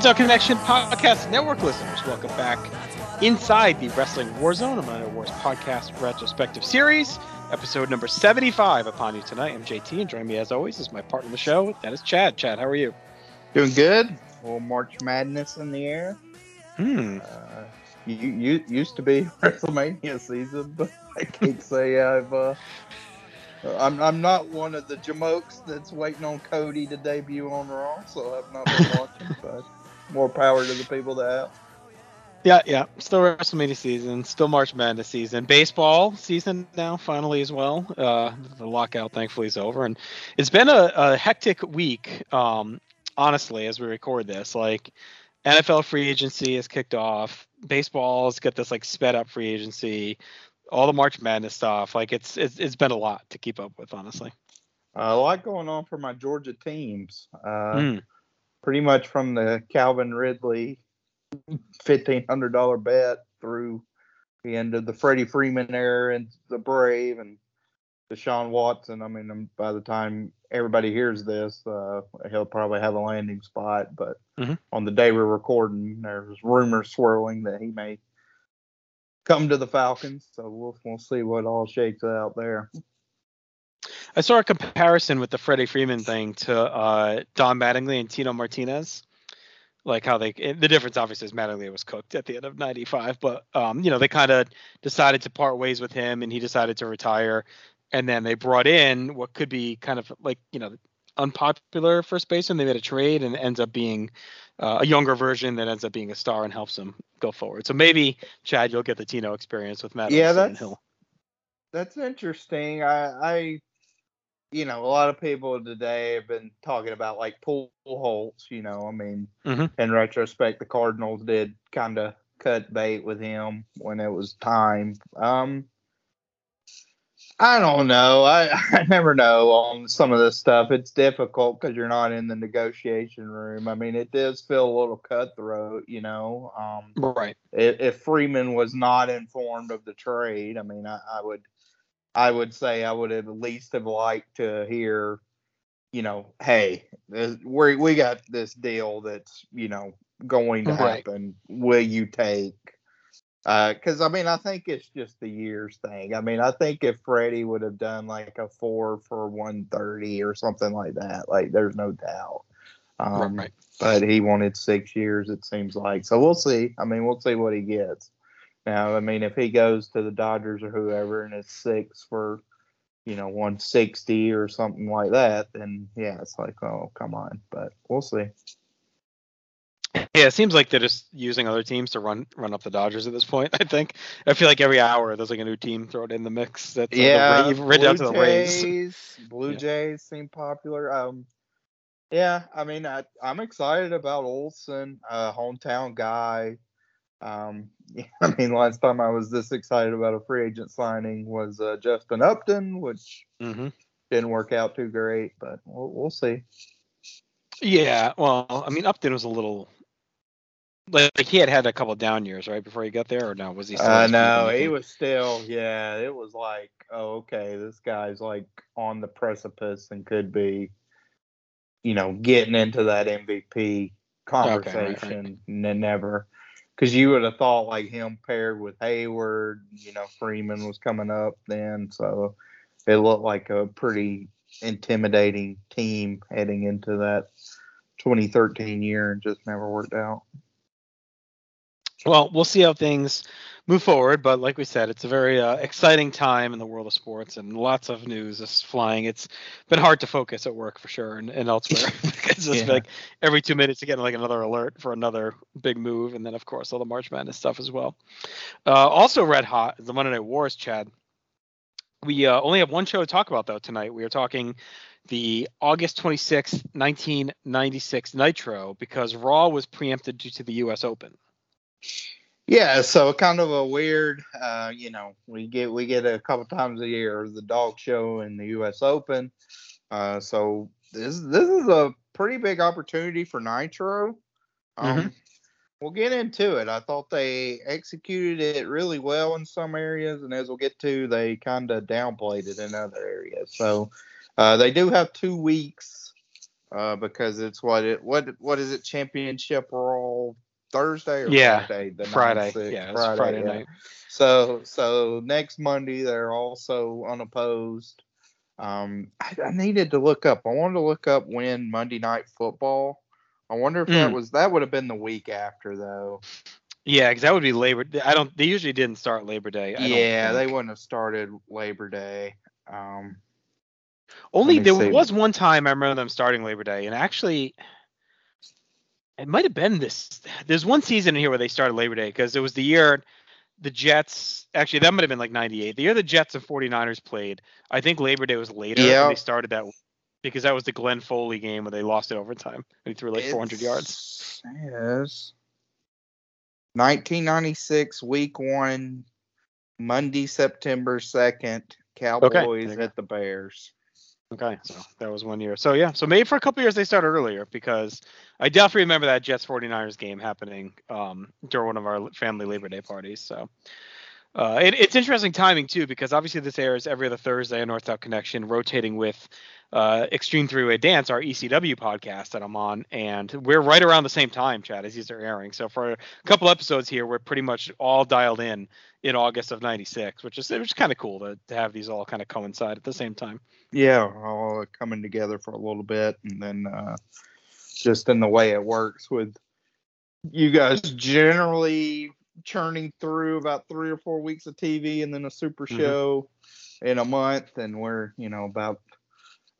Short Connection Podcast Network listeners, welcome back inside the Wrestling Warzone, a Minor Wars podcast retrospective series, episode number 75 upon you tonight. I'm JT, and joining me as always is my partner in the show, that is Chad. Chad, how are you? Doing good. A little March Madness in the air. Hmm. Uh, you, you used to be WrestleMania season, but I can't say I've. Uh, I'm I'm not one of the jamokes that's waiting on Cody to debut on Raw, so I've not been watching. But more power to the people that have. Yeah, yeah. Still WrestleMania season, still March Madness season, baseball season now finally as well. Uh, the lockout thankfully is over, and it's been a, a hectic week. Um, honestly, as we record this, like NFL free agency has kicked off. Baseball's got this like sped up free agency. All the March Madness stuff, like it's it's, it's been a lot to keep up with, honestly. Uh, a lot going on for my Georgia teams. Uh, Mm. Pretty much from the Calvin Ridley fifteen hundred dollar bet through the end of the Freddie Freeman era and the Brave and Deshaun Watson. I mean, um, by the time everybody hears this, uh, he'll probably have a landing spot. But Mhm. on the day we're recording, there's rumors swirling that he may come to the Falcons. So we'll we'll see what all shakes out there. I saw a comparison with the Freddie Freeman thing to uh, Don Mattingly and Tino Martinez. Like how they, the difference obviously is Mattingly was cooked at the end of '95, but um, you know they kind of decided to part ways with him, and he decided to retire, and then they brought in what could be kind of like you know unpopular first baseman. They made a trade, and ends up being uh, a younger version that ends up being a star and helps him go forward. So maybe Chad, you'll get the Tino experience with Matt. Yeah, that's- Hill. That's interesting. I, I, you know, a lot of people today have been talking about like pool holes. You know, I mean, Mhm. in retrospect, the Cardinals did kind of cut bait with him when it was time. Um, I don't know. I, I never know on some of this stuff. It's difficult because you're not in the negotiation room. I mean, it does feel a little cutthroat. You know. Um, Right. if, if Freeman was not informed of the trade, I mean, I, I would, I would say I would have at least have liked to hear, you know, hey, we we got this deal that's you know going to Right. happen. Will you take? Because I mean, I think it's just the years thing. I mean, I think if Freddie would have done like a four for one thirty or something like that, like there's no doubt. Um, right. but he wanted six years, it seems like. So we'll see. I mean, we'll see what he gets. Now, I mean, if he goes to the Dodgers or whoever and it's six for, you know, 160 or something like that, then yeah, it's like, oh, come on. But we'll see. Yeah, it seems like they're just using other teams to run run up the Dodgers at this point. I think I feel like every hour there's like a new team thrown in the mix. That's like yeah, the Ra- right down to the Rays. Jays. Blue Yeah. Jays seem popular. Um, yeah, I mean, I, I'm excited about Olson, uh, hometown guy. Um, yeah, I mean, last time I was this excited about a free agent signing was uh, Justin Upton, which hmm didn't work out too great, but we'll, we'll see. Yeah, well, I mean, Upton was a little like, like he had had a couple down years right before he got there, or no? Was he? Still Uh, no, he was still, yeah, it was like, oh, okay, this guy's like on the precipice and could be, you know, getting into that MVP conversation and then never. Because you would have thought like him paired with Heyward, you know, Freeman was coming up then. So it looked like a pretty intimidating team heading into that 2013 year and just never worked out. Well, we'll see how things move forward, but like we said, it's a very uh, exciting time in the world of sports, and lots of news is flying. It's been hard to focus at work for sure, and, and elsewhere because it's Yeah. like every two minutes you're getting like another alert for another big move, and then of course all the March Madness stuff as well. Uh, also, red hot is the Monday Night Wars, Chad. We uh, only have one show to talk about though tonight. We are talking the August 26th, 1996 Nitro because Raw was preempted due to the U.S. Open. Yeah, so kind of a weird, uh, you know, we get we get a couple times a year the dog show and the U.S. Open. Uh, so this this is a pretty big opportunity for Nitro. Um, We'll get into it. I thought they executed it really well in some areas, and as we'll get to, they kind of downplayed it in other areas. So uh, they do have two weeks uh, because it's what it what what is it championship Raw Thursday or Yeah, Friday? The Friday. 9-6, Yeah, Friday yeah. night. So so next Monday they're also unopposed. Um, I, I needed to look up. I wanted to look up when Monday Night Football. I wonder if that Mm. was that would have been the week after though. Yeah, because that would be Labor. I don't. They usually didn't start Labor Day. I don't yeah, they wouldn't have started Labor Day. Um, Only there see. was one time I remember them starting Labor Day, and actually, it might have been this. There's one season in here where they started Labor Day because it was the year the Jets. Actually, that might have been like '98. The year the Jets and 49ers played. I think Labor Day was later. and Yeah. they started that because that was the Glenn Foley game where they lost it overtime. and He threw like 400 yards. Yes. 1996, week one, Monday, September 2nd, Cowboys there you go. at the Bears. Okay, so that was one year. So yeah, so maybe for a couple years they started earlier because I definitely remember that Jets 49ers game happening um, during one of our family Labor Day parties. So uh, it, it's interesting timing too because obviously this airs every other Thursday on North South Connection, rotating with uh, Extreme Three Way Dance, our ECW podcast that I'm on, and we're right around the same time, Chad, as these are airing. So for a couple episodes here, we're pretty much all dialed in in August of '96, which is which is kind of cool to, to have these all kind of coincide at the same time. Yeah, all coming together for a little bit, and then uh, just in the way it works with you guys generally churning through about three or four weeks of TV and then a super Mhm. show in a month, and we're you know about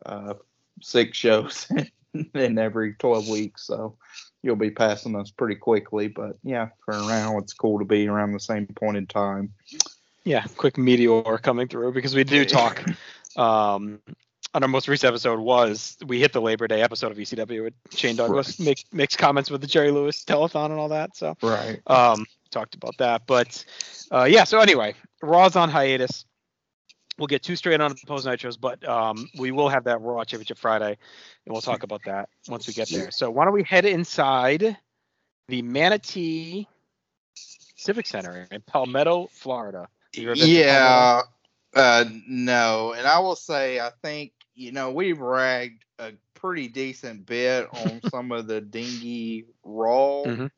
uh, six shows in every 12 weeks, so you'll be passing us pretty quickly. But yeah, for now, it's cool to be around the same point in time. yeah, quick meteor coming through because we do talk. um, on our most recent episode was we hit the Labor Day episode of ECW with Shane Douglas make, makes comments with the Jerry Lewis telethon and all that. So Right. um, talked about that, but uh, yeah. So anyway, Raw's on hiatus. We'll get two straight on the post nitros, but um, we will have that Raw Championship Friday, and we'll talk about that once we get there. So why don't we head inside the Manatee Civic Center in Palmetto, Florida? You ever been to Palmetto? Yeah. Uh, no, and I will say I think you know we've ragged a pretty decent bit on some of the dingy raw Mhm.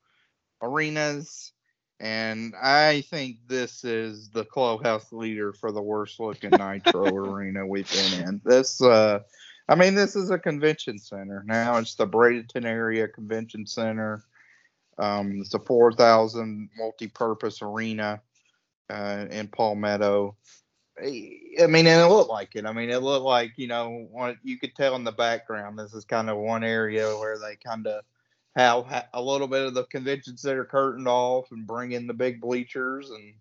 arenas, and I think this is the clubhouse leader for the worst looking nitro arena we've been in. This, uh, I mean, this is a convention center now. It's the Bradenton Area Convention Center. Um, it's a 4,000 multi-purpose arena uh, in Palmetto. I mean, and it looked like it. I mean, it looked like you know, one, you could tell in the background. This is kind of one area where they kind of have a little bit of the convention center curtained off and bring in the big bleachers. And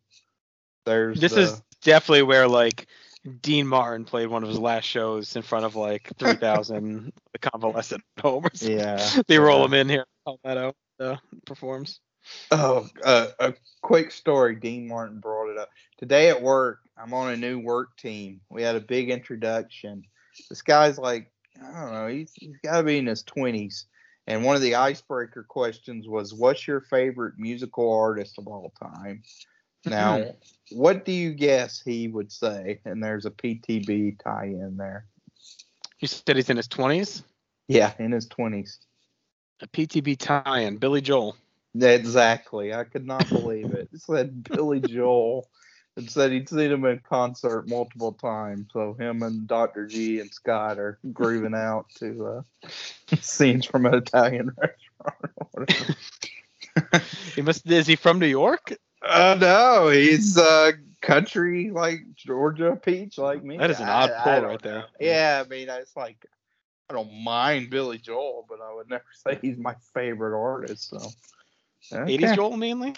there's This the- is definitely where like Dean Martin played one of his last shows in front of like 3,000 convalescent home. Or something. yeah. They roll yeah. him in here. Palmetto uh, performs. Oh, uh, a quick story. Dean Martin brought it up today at work. I'm on a new work team. We had a big introduction. This guy's like, I don't know, he's, he's got to be in his 20s. And one of the icebreaker questions was, "What's your favorite musical artist of all time?" Now, what do you guess he would say? And there's a PTB tie-in there. You said he's in his 20s. Yeah, in his 20s. A PTB tie-in. Billy Joel. Exactly. I could not believe it. It said Billy Joel and said he'd seen him in concert multiple times. So him and Dr. G and Scott are grooving out to uh, scenes from an Italian restaurant. He must. Is he from New York? uh, no, he's uh, country like Georgia peach like me. That is an odd I pull right there. Yeah, I mean, it's like I don't mind Billy Joel, but I would never say he's my favorite artist. So. 80s Joel mainly.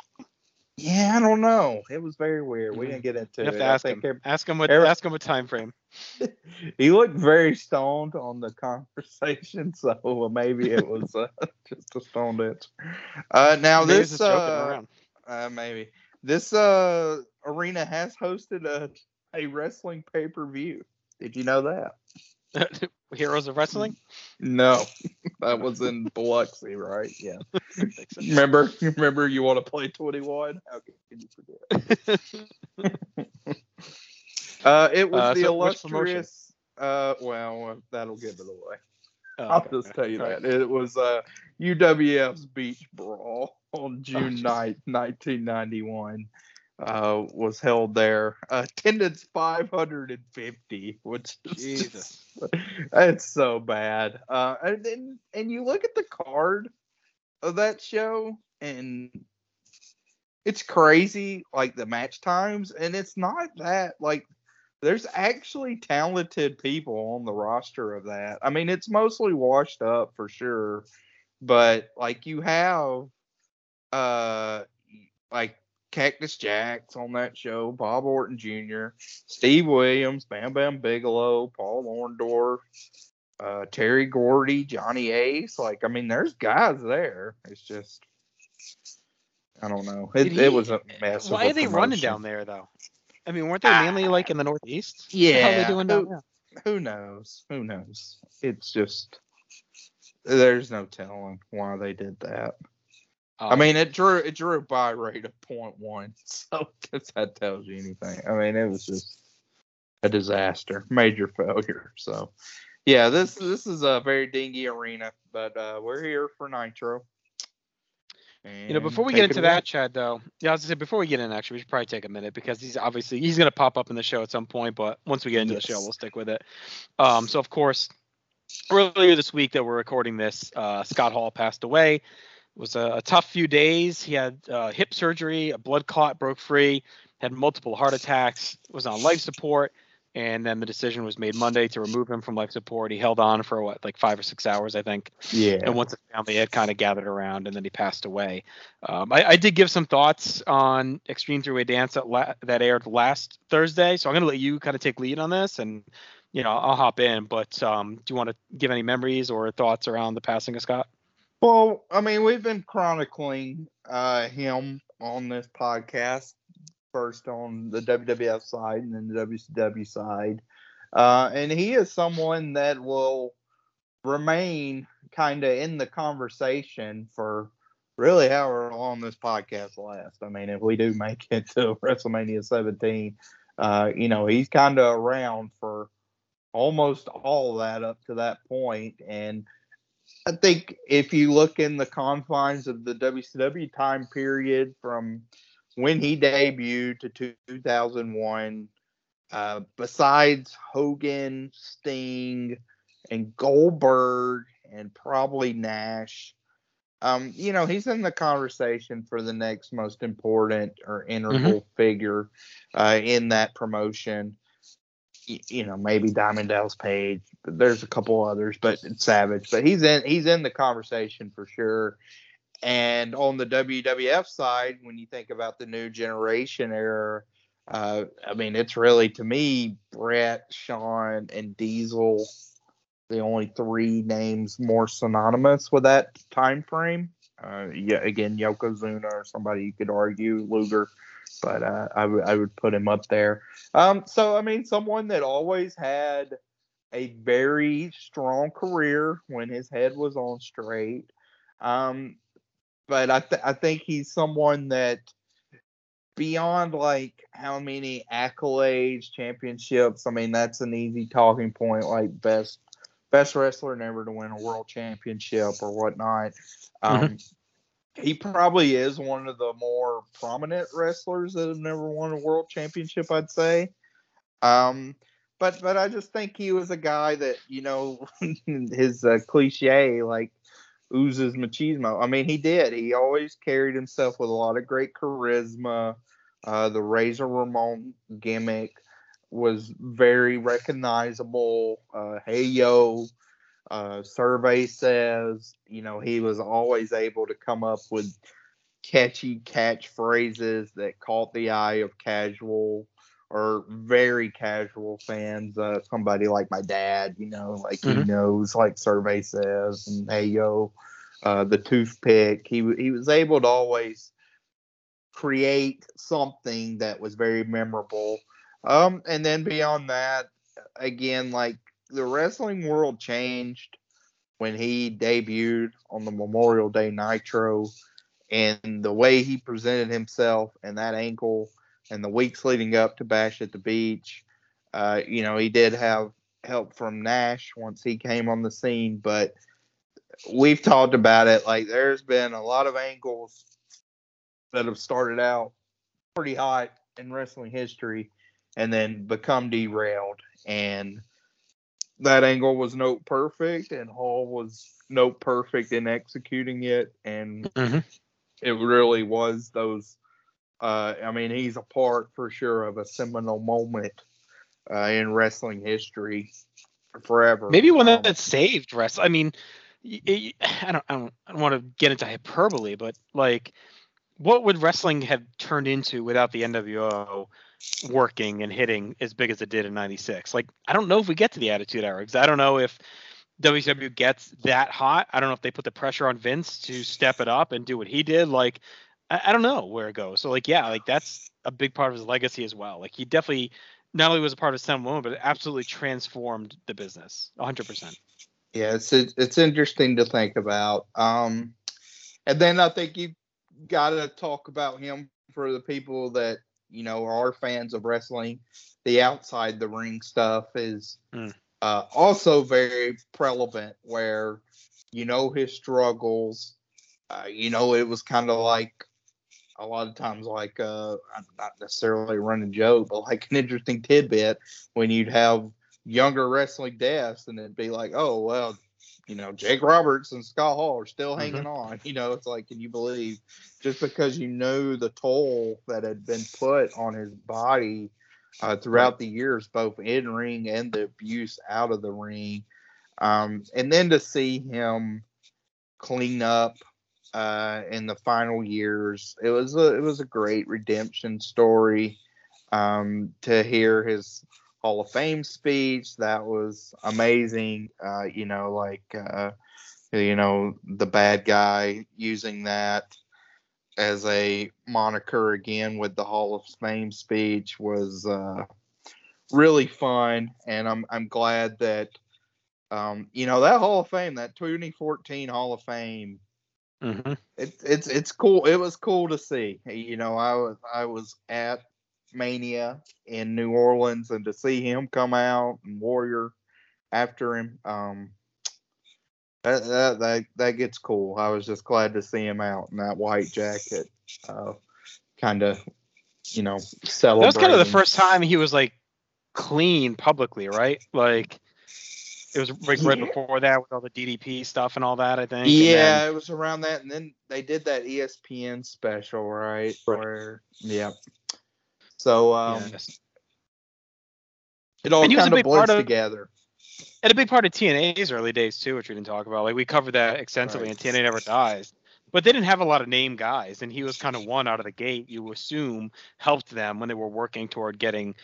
Yeah, I don't know. It was very weird. We Mhm. didn't get into You have it. to ask him. Ask him what. every- Ask him what time frame. he looked very stoned on the conversation, so maybe it was uh, just a stoned answer. Uh, now Maybe this uh, around. uh, maybe this uh arena has hosted a a wrestling pay per view. Did you know that? Heroes of Wrestling. No, that was in Biloxi, right? Yeah. I think so. Remember, remember, you want to play twenty one? How can you forget? Uh, it was Uh, the so illustrious. Uh, well, that'll give it away. Oh, I'll just tell you that it was uh, UWF's Beach Brawl on June oh, 9th, 1991. Uh, was held there. Uh, attendance 550, which Jesus, it's so bad. Uh, and, and and you look at the card of that show, and it's crazy, like the match times, and it's not that like there's actually talented people on the roster of that. I mean, it's mostly washed up for sure, but like you have uh like Cactus Jacks on that show, Bob Orton Jr., Steve Williams, Bam Bam Bigelow, Paul Orndorff, uh, Terry Gordy, Johnny Ace. Like, I mean, there's guys there. It's just, I don't know. It, he, it was a mess. Why are they promotion. running down there though? I mean, weren't they mainly like in the Northeast? Yeah. How are they doing down there? Who knows? Who knows? It's just there's no telling why they did that. Um, I mean, it drew it drew a buy rate of 0.1, so if that tells you anything. I mean, it was just a disaster, major failure. So, yeah, this this is a very dingy arena, but uh, we're here for Nitro. You know, before we get into that, Chad, though, yeah, I was gonna say before we get in, actually, we should probably take a minute because he's obviously he's gonna pop up in the show at some point, but once we get into yes. the show, we'll stick with it. Um, so of course, earlier this week that we're recording this, uh, Scott Hall passed away. It was a, a tough few days. He had uh, hip surgery, a blood clot broke free, had multiple heart attacks, was on life support and then the decision was made Monday to remove him from life support. He held on for what, like five or six hours, I think. Yeah. And once the family had kind of gathered around, and then he passed away. Um, I, I, did give some thoughts on Extreme Three Way Dance that, la- that aired last Thursday, so I'm going to let you kind of take lead on this, and you know I'll hop in. But um, do you want to give any memories or thoughts around the passing of Scott? Well, I mean, we've been chronicling uh, him on this podcast first on the WWF side and then the WCW side. Uh, and he is someone that will remain kind of in the conversation for really however long this podcast lasts. I mean, if we do make it to WrestleMania 17, uh, you know, he's kind of around for almost all that up to that point. And I think if you look in the confines of the WCW time period from when he debuted to 2001, uh, besides Hogan, Sting, and Goldberg, and probably Nash, um, you know, he's in the conversation for the next most important or integral mm-hmm. figure uh, in that promotion. You, know, maybe Diamond Dallas Page, there's a couple others, but Savage. But he's in he's in the conversation for sure. And on the WWF side, when you think about the new generation era, uh, I mean, it's really to me Bret, Shawn, and Diesel, the only three names more synonymous with that time frame. Uh, yeah, again, Yokozuna or somebody you could argue Luger, but uh, I, w- I would put him up there. Um, so I mean, someone that always had a very strong career when his head was on straight. Um, but I th- I think he's someone that beyond like how many accolades, championships. I mean, that's an easy talking point. Like best best wrestler never to win a world championship or whatnot. Um, mm-hmm. He probably is one of the more prominent wrestlers that have never won a world championship. I'd say. Um, but but I just think he was a guy that you know his uh, cliche like oozes machismo. I mean, he did. He always carried himself with a lot of great charisma. Uh, the Razor Ramon gimmick was very recognizable. Uh, hey yo, uh, survey says, you know, he was always able to come up with catchy catchphrases that caught the eye of casual or very casual fans. Uh, somebody like my dad, you know, like mm-hmm. he knows, like survey says, and hey yo, uh, the toothpick. He he was able to always create something that was very memorable. Um, and then beyond that, again, like the wrestling world changed when he debuted on the Memorial Day Nitro, and the way he presented himself and that ankle and the weeks leading up to Bash at the Beach. Uh, you know, he did have help from Nash once he came on the scene, but we've talked about it. Like there's been a lot of angles that have started out pretty hot in wrestling history and then become derailed. And that angle was note perfect, and Hall was note perfect in executing it. And mm-hmm. it really was those. Uh, I mean, he's a part for sure of a seminal moment uh, in wrestling history forever. Maybe one um, that saved wrestling. I mean, I don't, I don't, I don't want to get into hyperbole, but like, what would wrestling have turned into without the NWO working and hitting as big as it did in '96? Like, I don't know if we get to the Attitude Era because I don't know if WCW gets that hot. I don't know if they put the pressure on Vince to step it up and do what he did. Like, I, I don't know where it goes. So, like, yeah, like that's a big part of his legacy as well. Like, he definitely not only was a part of seminal Moment, but it absolutely transformed the business 100%. Yeah, it's it's interesting to think about. Um, and then I think you got to talk about him for the people that you know are fans of wrestling. The outside the ring stuff is mm. uh, also very prevalent, where you know his struggles. Uh, you know, it was kind of like a lot of times like uh not necessarily a running joke, but like an interesting tidbit when you'd have younger wrestling deaths and it'd be like, oh well, you know, Jake Roberts and Scott Hall are still mm-hmm. hanging mm-hmm. on. You know, it's like, can you believe just because you know the toll that had been put on his body uh, throughout the years, both in ring and the abuse out of the ring. Um, and then to see him clean up uh, in the final years. It was a it was a great redemption story. Um, to hear his Hall of Fame speech, that was amazing. Uh, you know, like uh, you know the bad guy using that as a moniker again with the Hall of Fame speech was uh, really fun, and I'm I'm glad that um, you know that Hall of Fame, that 2014 Hall of Fame Mm-hmm. It, it's it's cool. It was cool to see. You know, I was I was at Mania in New Orleans, and to see him come out and Warrior after him, um, that that that, that gets cool. I was just glad to see him out in that white jacket, uh, kind of, you know, celebrating. That was kind of the first time he was like clean publicly, right? Like it was like right yeah. before that with all the DDP stuff and all that. I think. Yeah, then, it was around that, and then they did that ESPN special, right? right. Where, yeah. So um, yes. it all kind of blends together. And a big part of TNA's early days too, which we didn't talk about. Like we covered that extensively right. in TNA Never Dies. But they didn't have a lot of name guys, and he was kind of one out of the gate. You assume helped them when they were working toward getting,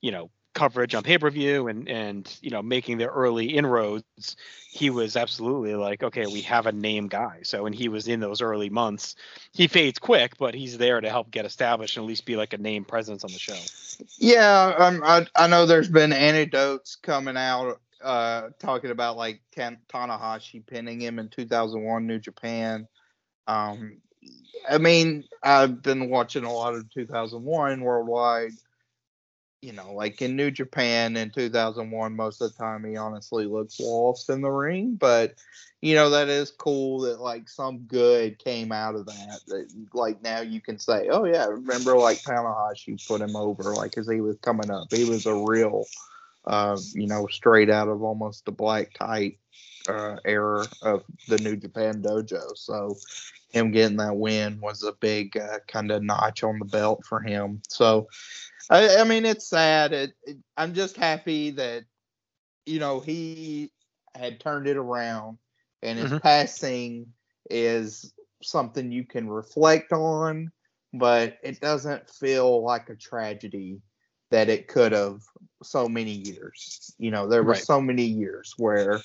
you know, coverage on pay per view and and you know making the early inroads, he was absolutely like, okay, we have a name guy. So when he was in those early months, he fades quick, but he's there to help get established and at least be like a name presence on the show. Yeah, um, I I know there's been anecdotes coming out uh, talking about like Tan- Tanahashi pinning him in 2001 New Japan. Um, I mean, I've been watching a lot of 2001 worldwide you know, like in New Japan in 2001, most of the time he honestly looks lost in the ring. But, you know, that is cool that like some good came out of that. That like now you can say, oh yeah, remember like Tanahashi put him over like as he was coming up. He was a real, uh, you know, straight out of almost the black tight uh, era of the New Japan dojo. So him getting that win was a big uh, kind of notch on the belt for him. So I, I mean, it's sad. It, it, I'm just happy that you know he had turned it around, and his mm-hmm. passing is something you can reflect on, but it doesn't feel like a tragedy that it could have so many years. You know, there were right. so many years where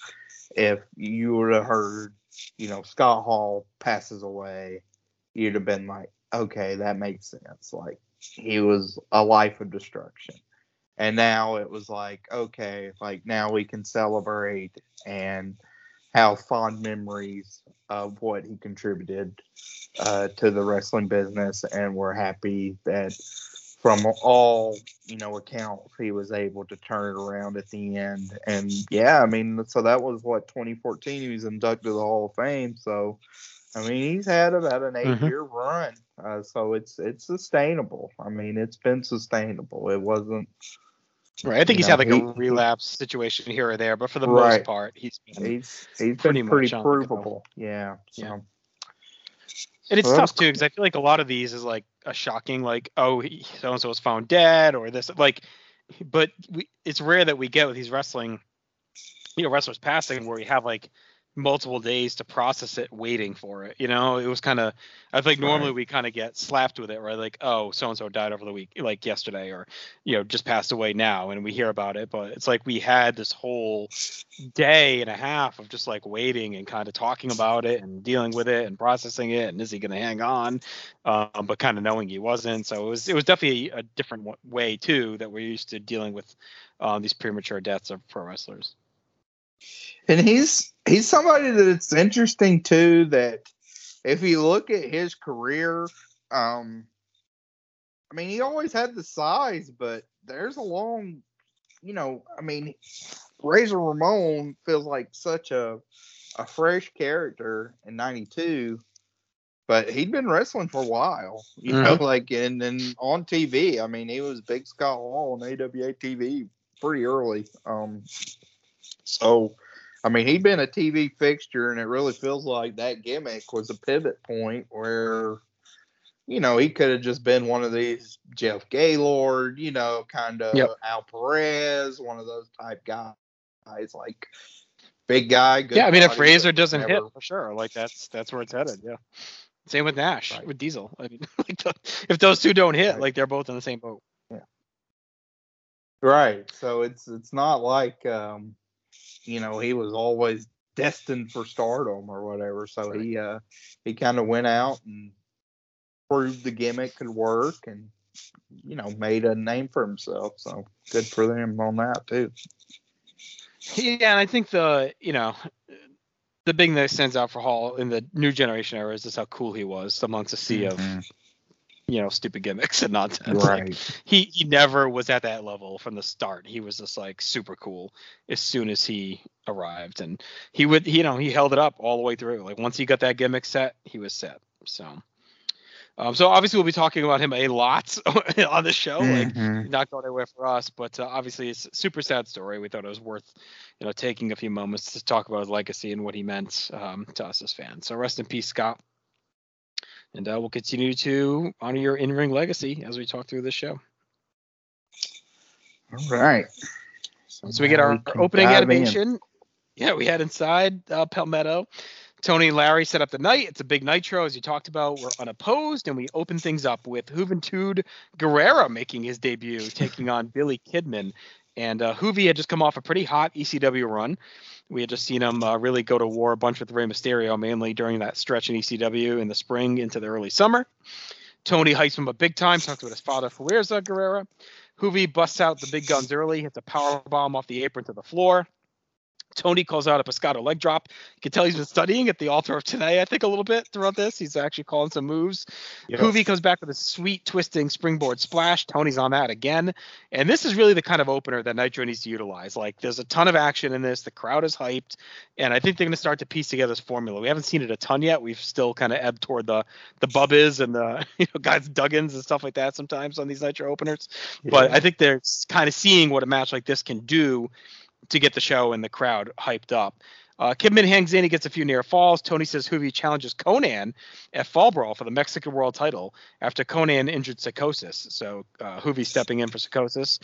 if you would have heard, you know, Scott Hall passes away, you'd have been like, okay, that makes sense. Like he was a life of destruction. And now it was like, okay, like now we can celebrate and have fond memories of what he contributed uh, to the wrestling business. And we're happy that from all you know accounts, he was able to turn it around at the end. And yeah, I mean, so that was what 2014. He was inducted to the Hall of Fame. So, I mean, he's had about an mm-hmm. eight-year mm-hmm. run. Uh, so it's it's sustainable. I mean, it's been sustainable. It wasn't. Right. I think he's know, had like he, a relapse situation here or there, but for the right. most part, he's been he's he's pretty been pretty provable. Yeah. So. Yeah. And it's tough too because I feel like a lot of these is like a shocking like oh so and so was found dead or this like, but we, it's rare that we get with these wrestling, you know, wrestlers passing where we have like multiple days to process it waiting for it you know? It was kind of i think right. normally we kind of get slapped with it right? Like oh so and so died over the week like yesterday or you know just passed away now and we hear about it but it's like we had this whole day and a half of just like waiting and kind of talking about it and dealing with it and processing it and is he going to hang on? Um, but kind of knowing he wasn't so it was it was definitely a different way too that we're used to dealing with um, these premature deaths of pro wrestlers and he's he's somebody that's interesting too. That if you look at his career, um, I mean, he always had the size, but there's a long, you know, I mean, Razor Ramon feels like such a a fresh character in '92, but he'd been wrestling for a while, you mm-hmm. know, like and and on TV. I mean, he was Big Scott Hall on AWA TV pretty early. Um, so I mean, he'd been a TV fixture, and it really feels like that gimmick was a pivot point where, you know, he could have just been one of these Jeff Gaylord, you know, kind of yep. Al Perez, one of those type guys, like big guy. yeah, I mean, if Razor doesn't never... hit for sure, like that's that's where it's headed. Yeah. Same with Nash, right. with Diesel. I mean, like the, if those two don't hit, right. like they're both in the same boat. Yeah. Right. So it's it's not like um you know he was always destined for stardom or whatever. So right. he uh he kind of went out and proved the gimmick could work and you know made a name for himself. So good for them on that too. Yeah, and I think the you know the big thing that stands out for Hall in the new generation era is just how cool he was amongst a sea mm-hmm. of you know stupid gimmicks and nonsense. Right. Like, he he never was at that level from the start. He was just like super cool as soon as he arrived, and he would you know he held it up all the way through. Like once he got that gimmick set, he was set. So. Um, so obviously we'll be talking about him a lot on the show, mm-hmm. like not going anywhere for us. But uh, obviously it's a super sad story. We thought it was worth, you know, taking a few moments to talk about his legacy and what he meant um, to us as fans. So rest in peace, Scott and uh, we'll continue to honor your in-ring legacy as we talk through this show. All right. So, so we get our opening animation. Yeah, we head inside uh, Palmetto. Tony and Larry set up the night. It's a big nitro, as you talked about. We're unopposed, and we open things up with Juventud Guerrera making his debut, taking on Billy Kidman. And uh, Juvi had just come off a pretty hot ECW run. We had just seen him uh, really go to war a bunch with Rey Mysterio, mainly during that stretch in ECW in the spring into the early summer. Tony hypes him up big time, talks about his father, Fuerza Guerrera. Juvi busts out the big guns early, hits a power bomb off the apron to the floor. Tony calls out a Pescado leg drop. You can tell he's been studying at the altar of Tenay, I think, a little bit throughout this. He's actually calling some moves. Yes. Juvi comes back with a sweet twisting springboard splash. Tony's on that again. And this is really the kind of opener that Nitro needs to utilize. Like, there's a ton of action in this. The crowd is hyped. And I think they're going to start to piece together this formula. We haven't seen it a ton yet. We've still kind of ebbed toward the the Bubbas and the you know guys Duggans and stuff like that sometimes on these Nitro openers. Yeah. But I think they're kind of seeing what a match like this can do to get the show and the crowd hyped up. Uh, Kidman hangs in. He gets a few near falls. Tony says Juvi challenges Konnan at Fall Brawl for the Mexican World Title after Konnan injured Psicosis. So uh, Juvi stepping in for Psicosis.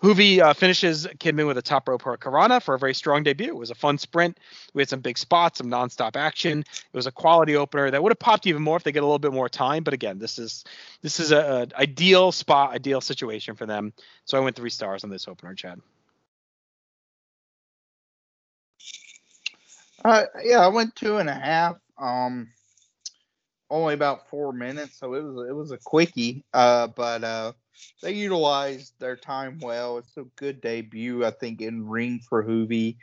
Juvi uh, finishes Kidman with a top rope hurricanrana for a very strong debut. It was a fun sprint. We had some big spots, some nonstop action. It was a quality opener that would have popped even more if they get a little bit more time. But again, this is this is a, a ideal spot, ideal situation for them. So I went three stars on this opener, Chad. Uh, yeah, I went two and a half. Um, only about four minutes, so it was it was a quickie. Uh, but uh, they utilized their time well. It's a good debut, I think, in ring for Juvi.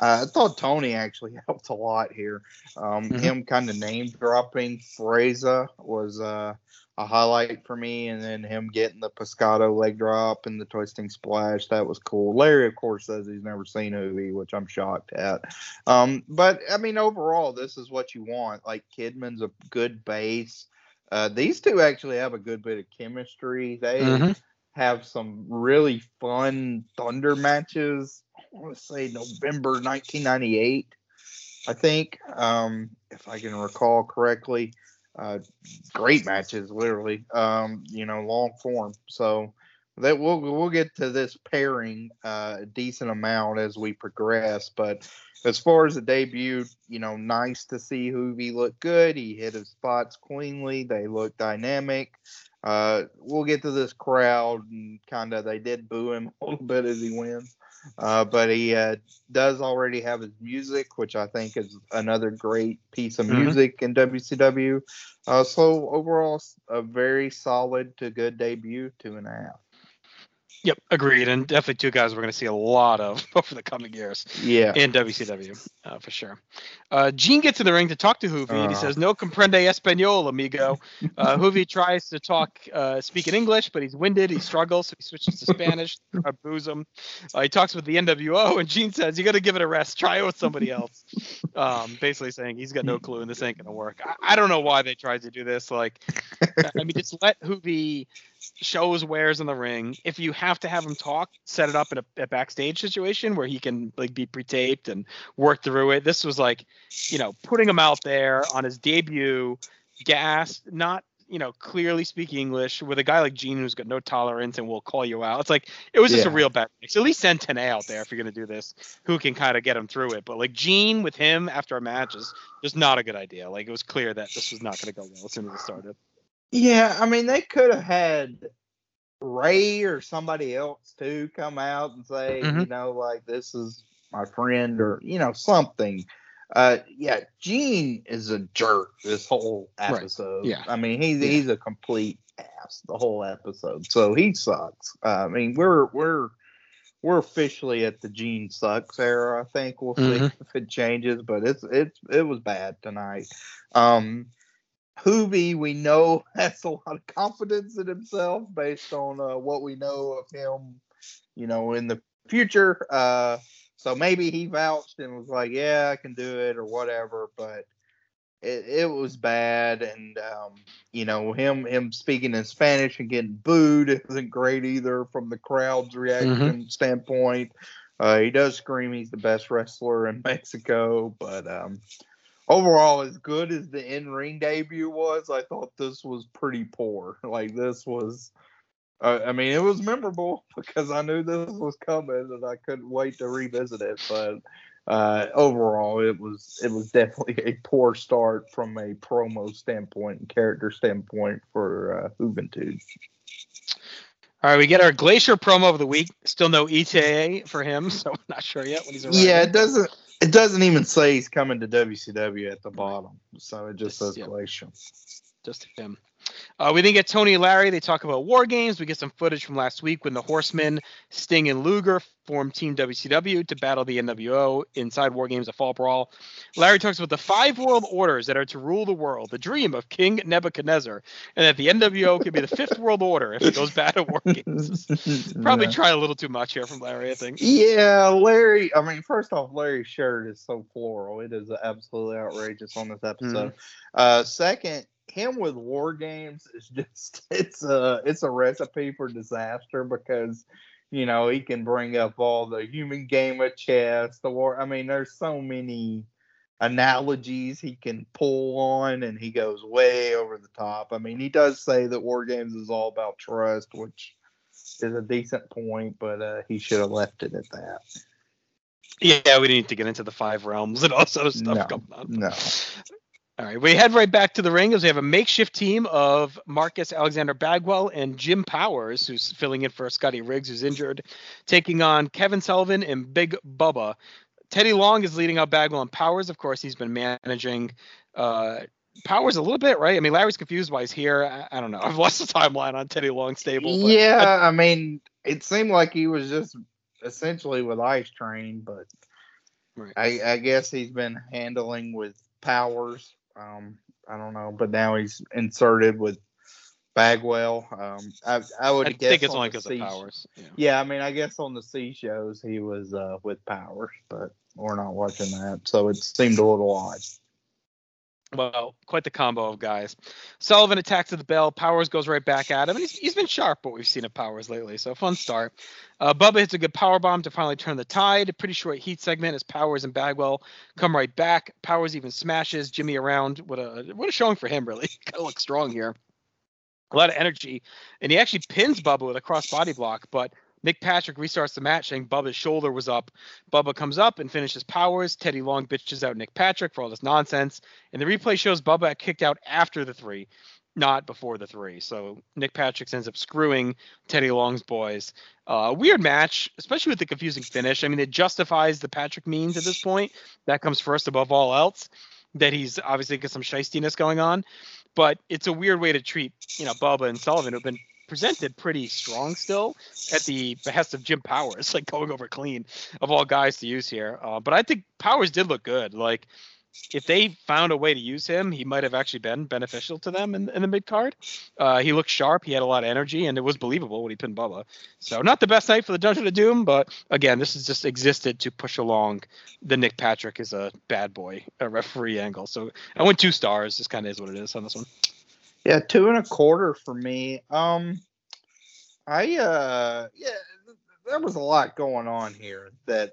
Uh, I thought Tony actually helped a lot here. Um, mm-hmm. Him kind of name dropping Fuerza was uh, a highlight for me, and then him getting the Pescado leg drop and the twisting splash that was cool. Larry, of course, says he's never seen Juvi, which I'm shocked at. Um, but I mean, overall, this is what you want. Like Kidman's a good base. Uh, these two actually have a good bit of chemistry. They mm-hmm. have some really fun Thunder matches. I want to say November 1998, I think, um, if I can recall correctly. Uh, great matches, literally. Um, you know, long form. So that we'll we'll get to this pairing uh, a decent amount as we progress. But as far as the debut, you know, nice to see Juvi look good. He hit his spots cleanly. They look dynamic. Uh, we'll get to this crowd and kind of they did boo him a little bit as he wins. Uh, but he uh, does already have his music, which I think is another great piece of mm-hmm. music mm-hmm. in WCW. Uh, so overall, a very solid to good debut, two and a half. Yep, agreed, and definitely two guys we're going to see a lot of over the coming years. Yeah, in WCW uh, for sure. Uh, Gene gets in the ring to talk to Juvi. Uh. He says, "No comprende español, amigo." Uh, Juvi tries to talk, uh, speak in English, but he's winded. He struggles, so he switches to Spanish. Boos him. Uh, he talks with the NWO, and Gene says, "You got to give it a rest. Try it with somebody else." Um, basically saying he's got no clue and this ain't gonna work. I, I don't know why they tried to do this. Like, I mean, just let Juvi show his wares in the ring. If you have to have him talk, set it up in a, a backstage situation where he can like be pre-taped and work through it. This was like, you know, putting him out there on his debut, gas, not you know, clearly speak English with a guy like Gene who's got no tolerance and will call you out. It's like it was just yeah. a real bad mix. At least send Tenay out there if you're gonna do this, who can kind of get him through it. But like Gene with him after a match is just not a good idea. Like it was clear that this was not gonna go well as soon as it started. Yeah, I mean they could have had Rey or somebody else to come out and say, mm-hmm. you know, like this is my friend or you know something. Uh, yeah, Gene is a jerk this whole episode. Right. Yeah, I mean he's yeah. he's a complete ass the whole episode, so he sucks. Uh, I mean we're we're we're officially at the Gene sucks era. I think we'll mm-hmm. see if it changes, but it's it's it was bad tonight. Um, Juvi, we know has a lot of confidence in himself based on uh, what we know of him, you know, in the future. Uh, so maybe he vouched and was like, "Yeah, I can do it" or whatever. But it, it was bad, and um, you know, him him speaking in Spanish and getting booed isn't great either from the crowd's reaction mm-hmm. standpoint. Uh, he does scream he's the best wrestler in Mexico, but um, overall, as good as the in ring debut was, I thought this was pretty poor. Like this was, uh, I mean, it was memorable because I knew this was coming and I couldn't wait to revisit it. But uh, overall, it was it was definitely a poor start from a promo standpoint and character standpoint for uh, Juventud. All right, we get our Glacier promo of the week. Still no ETA for him, so I'm not sure yet when he's arriving. Yeah, it doesn't it doesn't even say he's coming to WCW at the bottom, so it just, says Glacier. Just him. Uh, we then get Tony and Larry. They talk about war games. We get some footage from last week when the Horsemen, Sting, and Luger formed Team WCW to battle the NWO inside War Games, a fall brawl. Larry talks about the five world orders that are to rule the world, the dream of King Nebuchadnezzar, and that the NWO could be the fifth world order if it goes bad at War Games. Probably yeah. try a little too much here from Larry, I think. Yeah, Larry. I mean, first off, Larry's shirt is so floral. It is absolutely outrageous on this episode. Mm-hmm. Uh, second, him with war games is just it's a it's a recipe for disaster because you know he can bring up all the human game of chess the war i mean there's so many analogies he can pull on and he goes way over the top i mean he does say that war games is all about trust which is a decent point but uh, he should have left it at that yeah, we need to get into the five realms and all sort of stuff no, on. No. All right, we head right back to the ring as we have a makeshift team of Marcus Alexander Bagwell and Jim Powers, who's filling in for Scotty Riggs, who's injured, taking on Kevin Sullivan and Big Bubba. Teddy Long is leading out Bagwell and Powers. Of course, he's been managing uh, Powers a little bit, right? I mean, Larry's confused why he's here. I, I don't know. I've lost the timeline on Teddy Long stable. yeah, I, I, mean, it seemed like he was just essentially with Ice Train, but right. I, I guess he's been handling with Powers. Um, I don't know, but now he's inserted with Bagwell. Um, I, I would I guess think it's only because of Powers. Yeah. yeah. I mean, I guess on the C shows he was uh, with Powers, but we're not watching that, so it seemed a little odd. Well, quite the combo of guys. Sullivan attacks at the bell. Powers goes right back at him, and he's, he's been sharp, what we've seen of Powers lately. So fun start. Uh, Bubba hits a good power bomb to finally turn the tide. Pretty short heat segment as Powers and Bagwell come right back. Powers even smashes Jimmy around. What a what a showing for him, really. of looks strong here. A lot of energy, and he actually pins Bubba with a cross body block, but Nick Patrick restarts the match saying Bubba's shoulder was up. Bubba comes up and finishes powers. Teddy Long bitches out Nick Patrick for all this nonsense. And the replay shows Bubba kicked out after the three, not before the three. So Nick Patrick ends up screwing Teddy Long's boys. Uh, weird match, especially with the confusing finish. I mean, it justifies the Patrick means at this point. That comes first above all else. That he's obviously got some shystiness going on but it's a weird way to treat you know Bubba and Sullivan who've been presented pretty strong still at the behest of Jim Powers, like going over clean of all guys to use here. Uh, but I think Powers did look good. Like if they found a way to use him, he might have actually been beneficial to them in, in the mid card. Uh, he looked sharp. He had a lot of energy, and it was believable when he pinned Bubba. So not the best night for the Dungeon of Doom, but again, this has just existed to push along the Nick Patrick is a bad boy a referee angle. So I went two stars. This kind of is what it is on this one. Yeah, two and a quarter for me. Um, I uh, yeah, there was a lot going on here that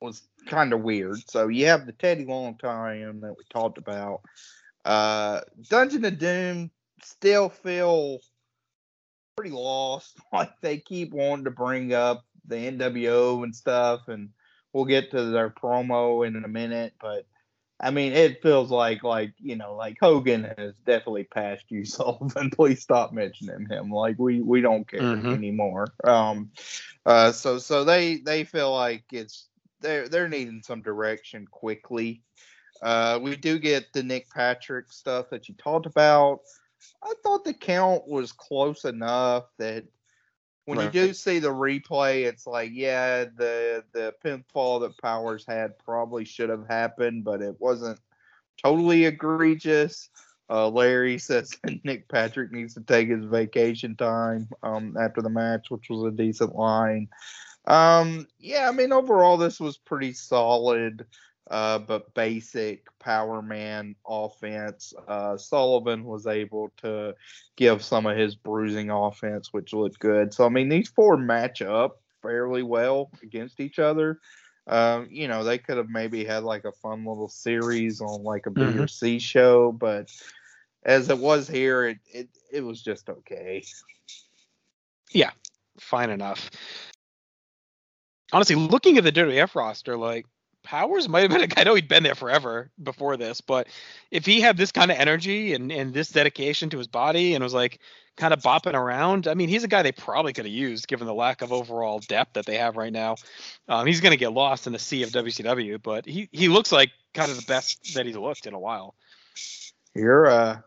was kind of weird. So you have the Teddy Long time that we talked about. Uh, Dungeon of Doom still feel pretty lost. Like they keep wanting to bring up the NWO and stuff, and we'll get to their promo in a minute. But I mean, it feels like like you know, like Hogan has definitely passed you, Sullivan. Please stop mentioning him. Like we we don't care mm-hmm. anymore. Um, uh, so so they they feel like it's they're they're needing some direction quickly. Uh, we do get the Nick Patrick stuff that you talked about. I thought the count was close enough that when right. you do see the replay, it's like, yeah, the the pinfall that Powers had probably should have happened, but it wasn't totally egregious. Uh, Larry says Nick Patrick needs to take his vacation time um, after the match, which was a decent line. Um, yeah, I mean, overall, this was pretty solid uh, but basic power man offense. Uh, Sullivan was able to give some of his bruising offense, which looked good. So I mean, these four match up fairly well against each other. Um, you know, they could have maybe had like a fun little series on like a mm-hmm. show, but as it was here, it, it it was just okay. Yeah, fine enough. Honestly, looking at the WWF roster, like Powers might have been a guy. I know he'd been there forever before this, but if he had this kind of energy and, and this dedication to his body and was like kind of bopping around, I mean, he's a guy they probably could have used given the lack of overall depth that they have right now. Um, he's going to get lost in the sea of WCW, but he, he looks like kind of the best that he's looked in a while. You're uh,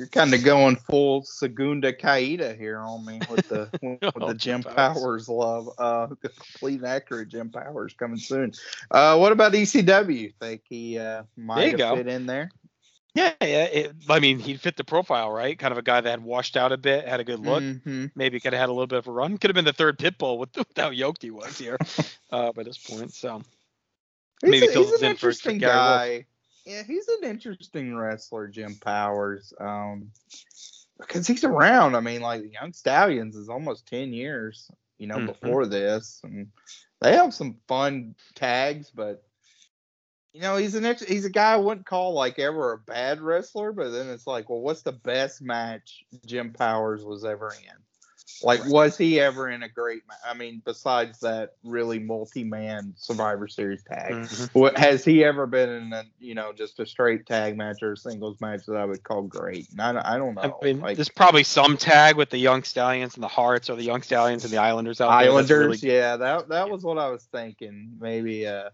you're kind of going full Segunda Caída here on me with the with oh, the Jim Powers. Powers love. Uh, complete and accurate Jim Powers coming soon. Uh, what about ECW? Think he uh, might have fit in there? Yeah, yeah. It, I mean, he'd fit the profile, right? Kind of a guy that had washed out a bit, had a good look. Mm-hmm. Maybe could have had a little bit of a run. Could have been the third pit bull with, with how yoked he was here uh, by this point. So he's maybe a, he's an interesting guy yeah, he's an interesting wrestler, Jim Powers. Um, because he's around. I mean, like the Young Stallions is almost ten years, you know, mm-hmm. before this, and they have some fun tags. But you know, he's an he's a guy I wouldn't call like ever a bad wrestler. But then it's like, well, what's the best match Jim Powers was ever in? Like, right. was he ever in a great? Ma- I mean, besides that really multi-man Survivor Series tag, mm-hmm. what, has he ever been in a you know just a straight tag match or a singles match that I would call great? And I, I don't know. I mean, like, there's probably some tag with the Young Stallions and the Hearts, or the Young Stallions and the Islanders out there. Islanders, really... yeah, that that was what I was thinking. Maybe uh,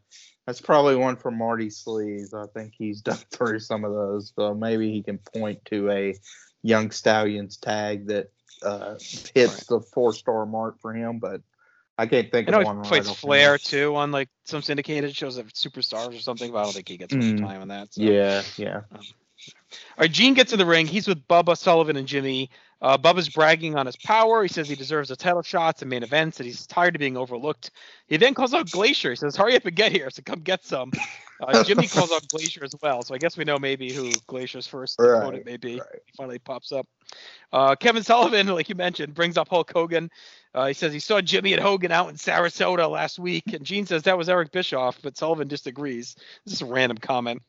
that's probably one for Marty Sleaze. I think he's done through some of those, so maybe he can point to a Young Stallions tag that uh, hits right. the four star mark for him, but I can't think I of one. He fights right Flair too on like some syndicated shows of superstars or something, but I don't think he gets much mm. time on that. So. Yeah, yeah. Um, all right, Gene gets in the ring. He's with Bubba Sullivan and Jimmy. Uh, Bubba's bragging on his power. He says he deserves a title shots and main events, and he's tired of being overlooked. He then calls out Glacier. He says, "Hurry up and get here, so come get some." Uh, Jimmy calls out Glacier as well, so I guess we know maybe who Glacier's first right, opponent may be. Right. He finally pops up. Uh, Kevin Sullivan, like you mentioned, brings up Hulk Hogan. Uh, he says he saw Jimmy and Hogan out in Sarasota last week, and Gene says that was Eric Bischoff, but Sullivan disagrees. This is a random comment.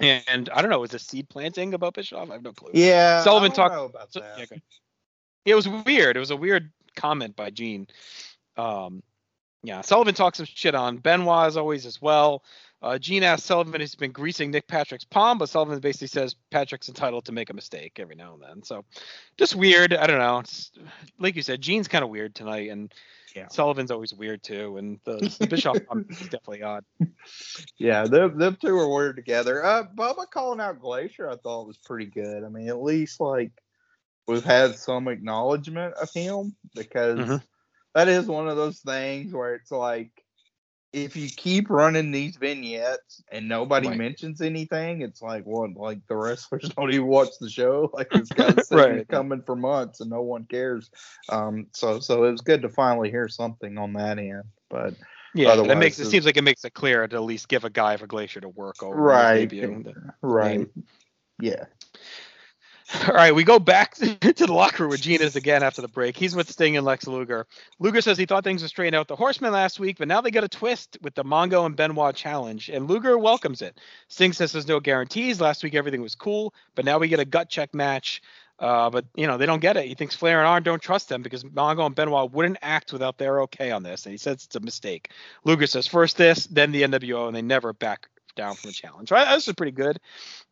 And I don't know, was it seed planting about Bischoff? I have no clue. Yeah, Sullivan talked about that. Yeah, okay. It was weird. It was a weird comment by Gene. Um, yeah, Sullivan talks some shit on Benoit as always as well. Uh, Gene asks Sullivan he's been greasing Nick Patrick's palm, but Sullivan basically says Patrick's entitled to make a mistake every now and then. So just weird. I don't know. It's, like you said, Gene's kind of weird tonight, and yeah. Sullivan's always weird too, and the, the Bischoff is definitely odd. Yeah, them, them two are weird together. Uh, Bubba calling out Glacier, I thought was pretty good. I mean, at least like we've had some acknowledgement of him because mm-hmm. that is one of those things where it's like if you keep running these vignettes and nobody mentions anything, it's like what? Like the wrestlers don't even watch the show. Like this guy's right. coming for months and no one cares. Um, so so it was good to finally hear something on that end. But yeah, it makes it seems like it makes it clear to at least give a guy for Glacier to work over. Right. Right. Yeah. All right, we go back to the locker room with Gina's again after the break. He's with Sting and Lex Luger. Luger says he thought things were straightened out the Horsemen last week, but now they got a twist with the Mongo and Benoit challenge, and Luger welcomes it. Sting says there's no guarantees. Last week everything was cool, but now we get a gut check match. Uh, but you know they don't get it. He thinks Flair and Arn don't trust them because Mongo and Benoit wouldn't act without their okay on this, and he says it's a mistake. Luger says first this, then the NWO, and they never back down from the challenge. Right? This is pretty good.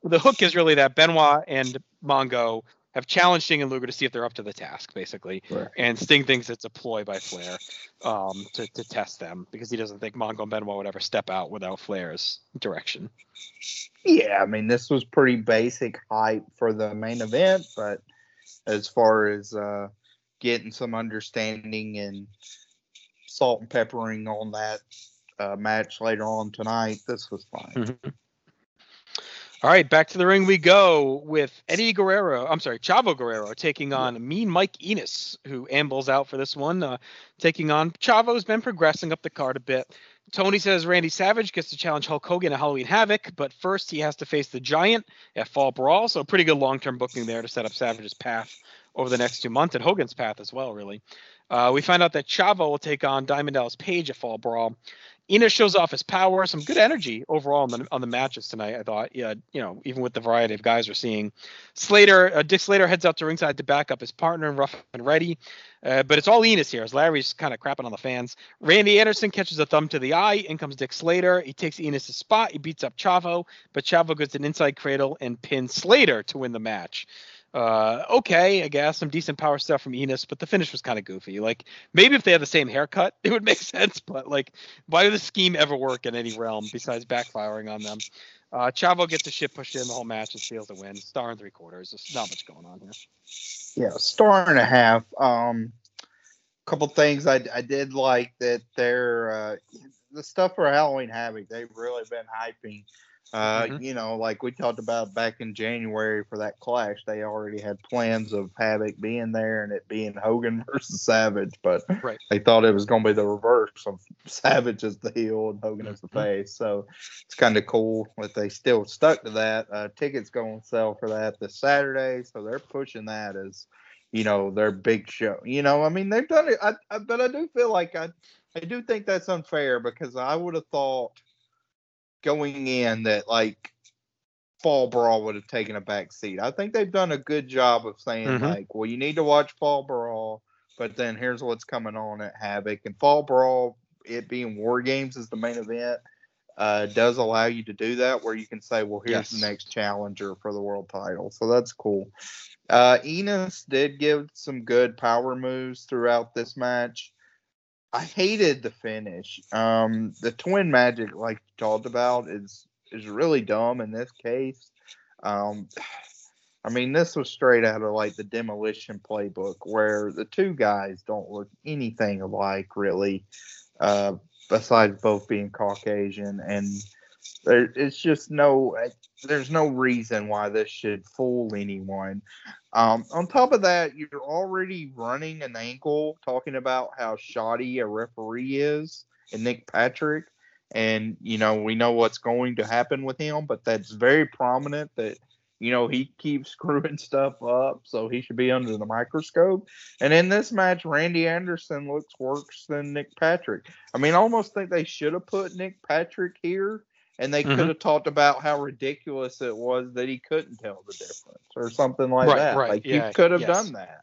The hook is really that Benoit and Mongo have challenged Sting and Luger to see if they're up to the task, basically. And Sting thinks it's a ploy by Flair um, to, to test them because he doesn't think Mongo and Benoit would ever step out without Flair's direction. Yeah, I mean, this was pretty basic hype for the main event, but as far as uh, getting some understanding and salt and peppering on that uh, match later on tonight, this was fine. Mm-hmm. All right, back to the ring we go with Eddie Guerrero. I'm sorry, Chavo Guerrero taking on Mean Mike Enos, who ambles out for this one, uh, taking on Chavo's been progressing up the card a bit. Tony says Randy Savage gets to challenge Hulk Hogan at Halloween Havoc, but first he has to face the Giant at Fall Brawl. So pretty good long-term booking there to set up Savage's path over the next two months and Hogan's path as well, really. Uh, we find out that Chavo will take on Diamond Dallas Page at Fall Brawl. Enos shows off his power, some good energy overall on the on the matches tonight. I thought, yeah, you know, even with the variety of guys we're seeing, Slater, uh, Dick Slater heads out to ringside to back up his partner, Rough and Ready, uh, but it's all Enos here as Larry's kind of crapping on the fans. Randy Anderson catches a thumb to the eye. In comes Dick Slater. He takes Enos' spot. He beats up Chavo, but Chavo gets an inside cradle and pins Slater to win the match uh, okay, I guess some decent power stuff from Enos, but the finish was kind of goofy. Like maybe if they had the same haircut, it would make sense. But like, why did the scheme ever work in any realm besides backfiring on them? Uh, Chavo gets the shit pushed in the whole match and steals the win. Star and three quarters. There's not much going on here. Yeah, star and a half. Um, couple things I, I did like that they're uh, the stuff for Halloween Havoc. They've really been hyping uh, mm-hmm. You know, like we talked about back in January for that clash, they already had plans of Havoc being there and it being Hogan versus Savage, but right. they thought it was going to be the reverse of Savage as the heel and Hogan as the mm-hmm. face. So it's kind of cool that they still stuck to that. Uh, tickets going to sell for that this Saturday, so they're pushing that as you know their big show. You know, I mean they've done it, I, I, but I do feel like I I do think that's unfair because I would have thought going in that like Fall Brawl would have taken a back seat. I think they've done a good job of saying mm-hmm. like, well, you need to watch Fall Brawl but then here's what's coming on at Havoc and Fall Brawl. It being War Games is the main event. Uh, does allow you to do that where you can say, well, here's yes. the next challenger for the world title. So that's cool. Uh, Enos did give some good power moves throughout this match. I hated the finish. Um, the twin magic, like you talked about, is is really dumb in this case. Um, I mean, this was straight out of like the demolition playbook, where the two guys don't look anything alike, really. Uh, besides both being Caucasian, and there, it's just no, there's no reason why this should fool anyone. Um, on top of that, you're already running an ankle talking about how shoddy a referee is, and Nick Patrick, and you know we know what's going to happen with him, but that's very prominent that you know, he keeps screwing stuff up, so he should be under the microscope. And in this match, Randy Anderson looks worse than Nick Patrick. I mean, I almost think they should have put Nick Patrick here, and they mm-hmm. could have talked about how ridiculous it was that he couldn't tell the difference or something like right, that. Right. Like yeah, you could have yes. done that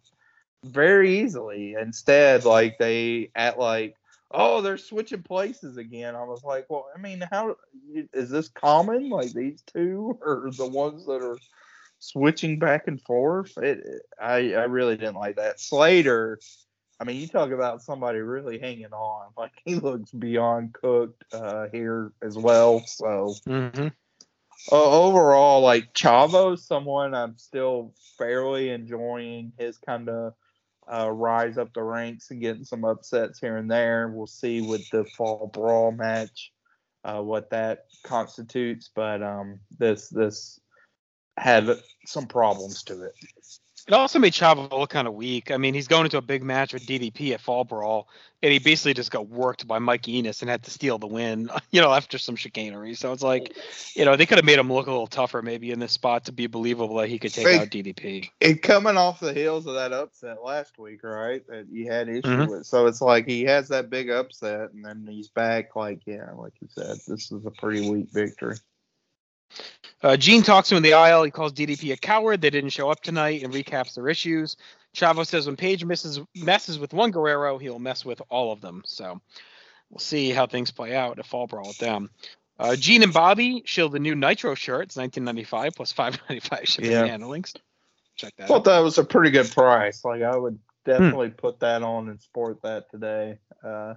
very easily. Instead, like they at like oh, they're switching places again. I was like, well, I mean, how is this common? Like these two are the ones that are switching back and forth. It, I, I really didn't like that. Slater, I mean, you talk about somebody really hanging on. Like he looks beyond cooked uh, here as well. So. Mm-hmm. Uh, overall, like Chavo's someone I'm still fairly enjoying his kind of uh, rise up the ranks and getting some upsets here and there. We'll see with the fall brawl match uh, what that constitutes, but um, this this had some problems to it. It also made Chavo look kind of weak. I mean, he's going into a big match with DDP at Fall Brawl, and he basically just got worked by Mike Enos and had to steal the win, you know, after some chicanery. So it's like, you know, they could have made him look a little tougher maybe in this spot to be believable that he could take out DDP. And coming off the heels of that upset last week, right, that he had issue mm-hmm. with. So it's like he has that big upset, and then he's back, like, yeah, like you said, this is a pretty weak victory. Uh, Gene talks to him in the aisle. He calls DDP a coward. They didn't show up tonight and recaps their issues. Chavo says when Page misses messes with one Guerrero, he'll mess with all of them. So we'll see how things play out if Fall Brawl with them. Uh, Gene and Bobby show the new Nitro shirts, 1995 plus 595 shipping yeah. and handling. Check that. Thought out. that was a pretty good price. Like I would definitely hmm. put that on and sport that today. Uh,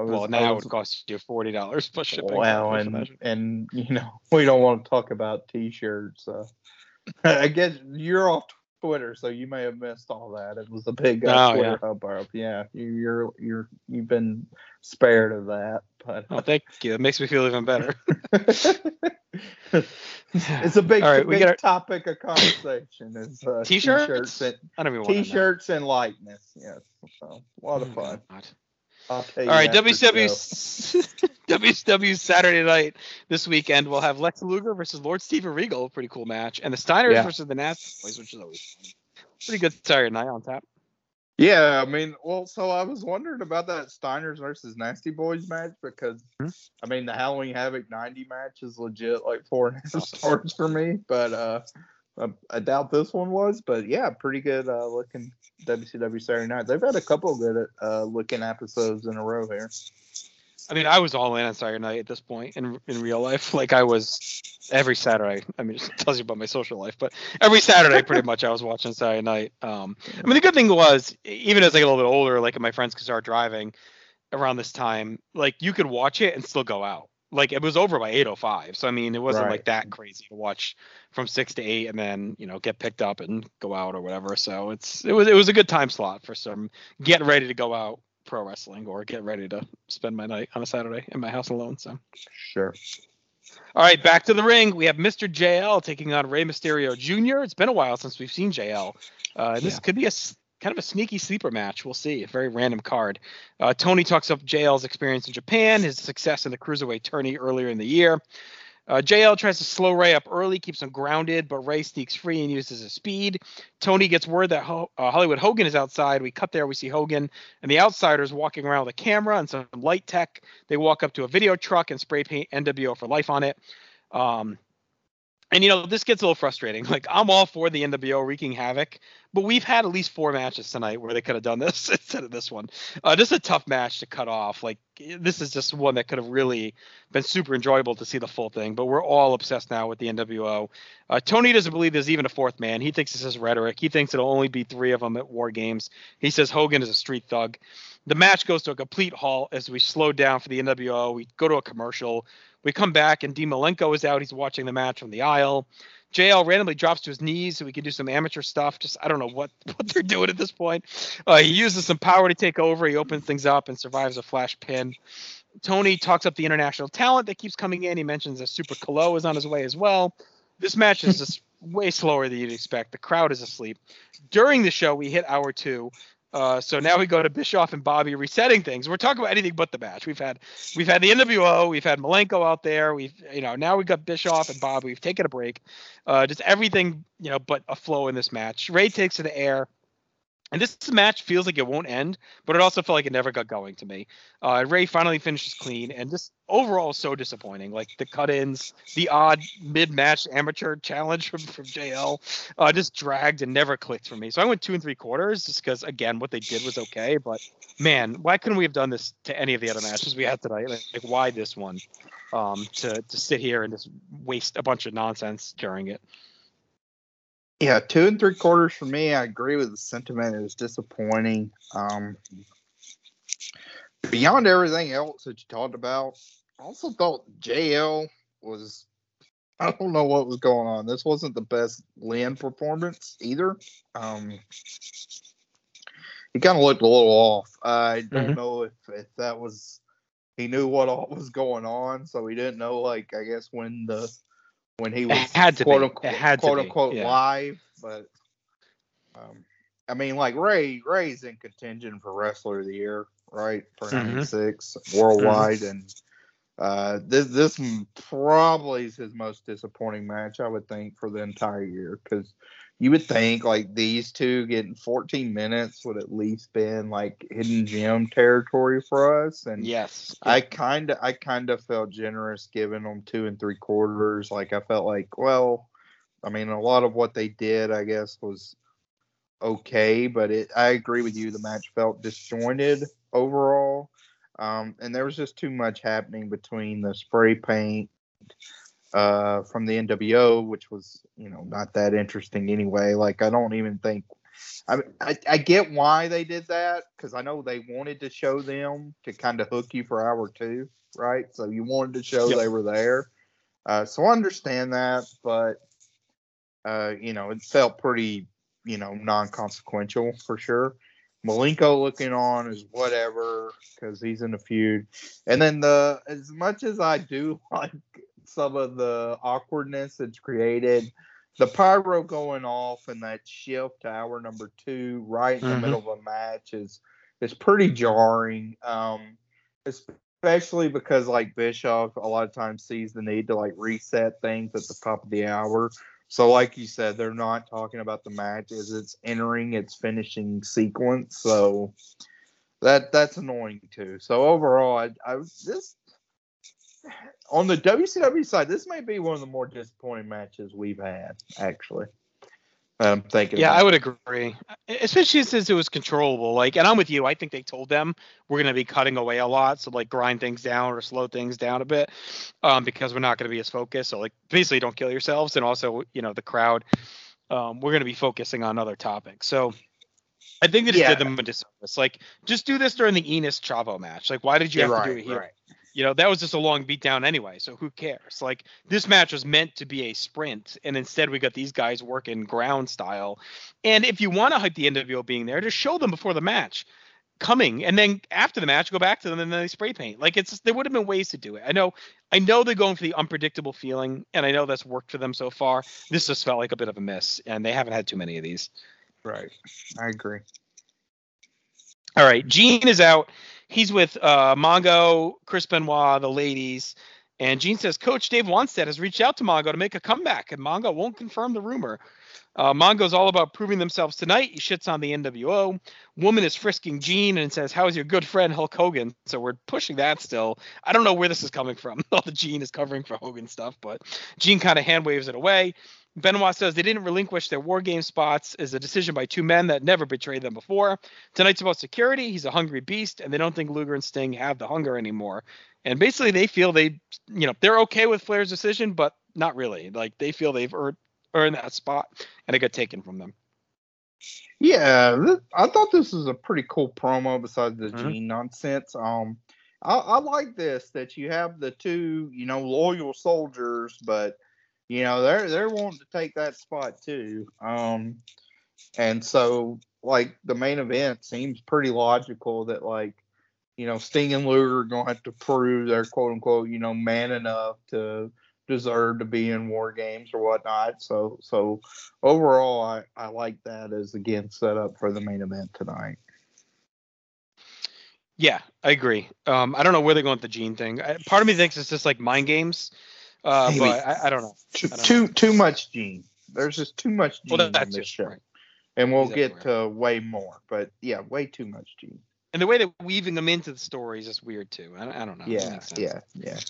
was, well, now was, it would cost you forty dollars plus shipping. Wow, and and you know we don't want to talk about T-shirts. Uh, I guess you're off Twitter, so you may have missed all that. It was a big uh, oh, Twitter yeah. hubbub. Yeah, you're you're you've been spared of that. But oh, thank you. It makes me feel even better. it's a big, right, big gotta... topic of conversation. Is uh, t-shirts? t-shirts and I don't even t-shirts and likeness. Yes, so a lot of oh, fun. Oh, all right, WCW WCW Saturday night this weekend we'll have Lex Luger versus Lord Steven Regal, pretty cool match, and the Steiners yeah. versus the Nasty Boys, which is always fun. pretty good Saturday night on tap. Yeah, I mean, well, so I was wondering about that Steiners versus Nasty Boys match because mm-hmm. I mean the Halloween Havoc 90 match is legit like four and a half stars for me, but uh I, doubt this one was, but yeah, pretty good uh, looking WCW Saturday Night. They've had a couple good uh, looking episodes in a row here. I mean, I was all in on Saturday Night at this point in in real life. Like I was every Saturday. I mean, it tells you about my social life, but every Saturday, pretty much, I was watching Saturday Night. Um, I mean, the good thing was, even as I get a little bit older, like my friends could start driving around this time, like you could watch it and still go out like it was over by 805 so i mean it wasn't right. like that crazy to watch from 6 to 8 and then you know get picked up and go out or whatever. So it's it was it was a good time slot for some getting ready to go out pro wrestling or get ready to spend my night on a saturday in my house alone so. Sure. All right back to the ring. We have mr jl taking on Rey mysterio jr it's been a while since we've seen jl uh, this yeah. could be a kind of a sneaky sleeper match. We'll see. A very random card. Uh, Tony talks up JL's experience in Japan, his success in the cruiserweight tourney earlier in the year. Uh, JL tries to slow Rey up early, keeps him grounded, but Rey sneaks free and uses his speed. Tony gets word that Ho- uh, Hollywood Hogan is outside. We cut there, we see Hogan and the outsiders walking around with a camera and some light tech. They walk up to a video truck and spray paint NWO for life on it. Um, and you know this gets a little frustrating. Like I'm all for the NWO wreaking havoc, but we've had at least four matches tonight where they could have done this instead of this one. Uh, this is a tough match to cut off. Like this is just one that could have really been super enjoyable to see the full thing. But we're all obsessed now with the NWO. Uh, Tony doesn't believe there's even a fourth man. He thinks this is rhetoric. He thinks it'll only be three of them at War Games. He says Hogan is a street thug. The match goes to a complete halt as we slow down for the NWO. We go to a commercial. We come back and Dean Malenko is out. He's watching the match from the aisle. JL randomly drops to his knees so we can do some amateur stuff. Just I don't know what what they're doing at this point. Uh, he uses some power to take over. He opens things up and survives a flash pin. Tony talks up the international talent that keeps coming in. He mentions that Super Calo is on his way as well. This match is just way slower than you'd expect. The crowd is asleep. During the show, we hit hour two. Uh, so now we go to Bischoff and Bobby resetting things. We're talking about anything but the match. We've had we've had the NWO, we've had Malenko out there. We've you know now we've got Bischoff and Bobby. We've taken a break. Uh, just everything you know but a flow in this match. Rey takes to the air. And this match feels like it won't end, but it also felt like it never got going to me. Uh, Rey finally finishes clean, and just overall so disappointing. Like the cut-ins, the odd mid-match amateur challenge from, from JL, uh, just dragged and never clicked for me. So I went two and three quarters, just because again what they did was okay. But man, why couldn't we have done this to any of the other matches we had tonight? Like, like why this one? Um, to to sit here and just waste a bunch of nonsense during it. Yeah, two and three quarters for me. I agree with the sentiment. It was disappointing. Um, beyond everything else that you talked about, I also thought JL was. I don't know what was going on. This wasn't the best Lynn performance either. Um, he kind of looked a little off. I don't mm-hmm. know if, if that was he knew what all was going on, so he didn't know like I guess when the when he was it had to quote be. unquote, had quote to unquote yeah. live, but um, I mean, like Rey, Rey's in contention for wrestler of the year, right? For Mhm. '96 worldwide, and uh, this this probably is his most disappointing match, I would think, for the entire year, because you would think like these two getting 14 minutes would at least been like hidden gem territory for us, and Yes. I kind of I kind of felt generous giving them two and three quarters. Like I felt like, well, I mean, a lot of what they did, I guess, was okay, but it I agree with you. The match felt disjointed overall, um, and there was just too much happening between the spray paint uh, from the NWO, which was you know not that interesting anyway. Like I don't even think. I, I, I get why they did that because I know they wanted to show them to kind of hook you for hour two, right? So you wanted to show Yep. they were there. Uh, so I understand that, but uh, you know, it felt pretty, you know, non-consequential for sure. Malenko looking on is whatever because he's in a feud, and then the as much as I do like some of the awkwardness it's created, the pyro going off and that shift to hour number two right in the Mhm. middle of a match is is pretty jarring. Um, especially because like Bischoff a lot of times sees the need to like reset things at the top of the hour. So like you said, they're not talking about the match as it's entering its finishing sequence. So that that's annoying too. So overall, I I this on the WCW side, this may be one of the more disappointing matches we've had actually. I'm thinking. Yeah, I would agree, especially since it was controllable. Like, and I'm with you. I think they told them we're going to be cutting away a lot, so like grind things down or slow things down a bit, um, because we're not going to be as focused. So like, basically, don't kill yourselves, and also, you know, the crowd, um, we're going to be focusing on other topics. So. I think they just Yeah. did them a disservice. Like, just do this during the Enos Chavo match. Like, why did you have right, to do it here? right. You know, that was just a long beatdown anyway, so who cares? Like this match was meant to be a sprint, and instead we got these guys working ground style. And if you want to hype the NWO being there, just show them before the match coming, and then after the match, go back to them and then they spray paint. Like it's there would have been ways to do it. I know, I know they're going for the unpredictable feeling, and I know that's worked for them so far. This just felt like a bit of a miss, and they haven't had too many of these. Right. I agree. All right, Gene is out. He's with uh, Mongo, Chris Benoit, the ladies, and Gene says Coach Dave Wannstedt has reached out to Mongo to make a comeback, and Mongo won't confirm the rumor. Uh, Mongo's all about proving themselves tonight. He shits on the NWO. Woman is frisking Gene and says, "How's your good friend Hulk Hogan?" So we're pushing that still. I don't know where this is coming from. All the Gene is covering for Hogan stuff, but Gene kind of hand waves it away. Benoit says they didn't relinquish their war game spots as a decision by two men that never betrayed them before. Tonight's about security. He's a hungry beast, and they don't think Luger and Sting have the hunger anymore. And basically, they feel they, you know, they're okay with Flair's decision, but not really. Like they feel they've earned, earned that spot, and it got taken from them. Yeah, th- I thought this was a pretty cool promo. Besides the mm-hmm. Gene nonsense, um, I, I like this that you have the two, you know, loyal soldiers, but you know they're they're wanting to take that spot too. Um, and so like the main event seems pretty logical that like you know Sting and Luger are gonna have to prove they're quote unquote you know man enough to deserve to be in war games or whatnot. So so overall, I I like that as again set up for the main event tonight. Yeah, I agree. Um, I don't know where they're going with the Gene thing. I, part of me thinks it's just like mind games, uh, Maybe. but I, I, don't know. Too, don't too, know. too much Gene. There's just too much Gene well, in this show, right. and we'll exactly get right. to way more. But yeah, way too much Gene. And the way that weaving them into the story is just weird too. I, I don't know. Yeah, yeah, yeah.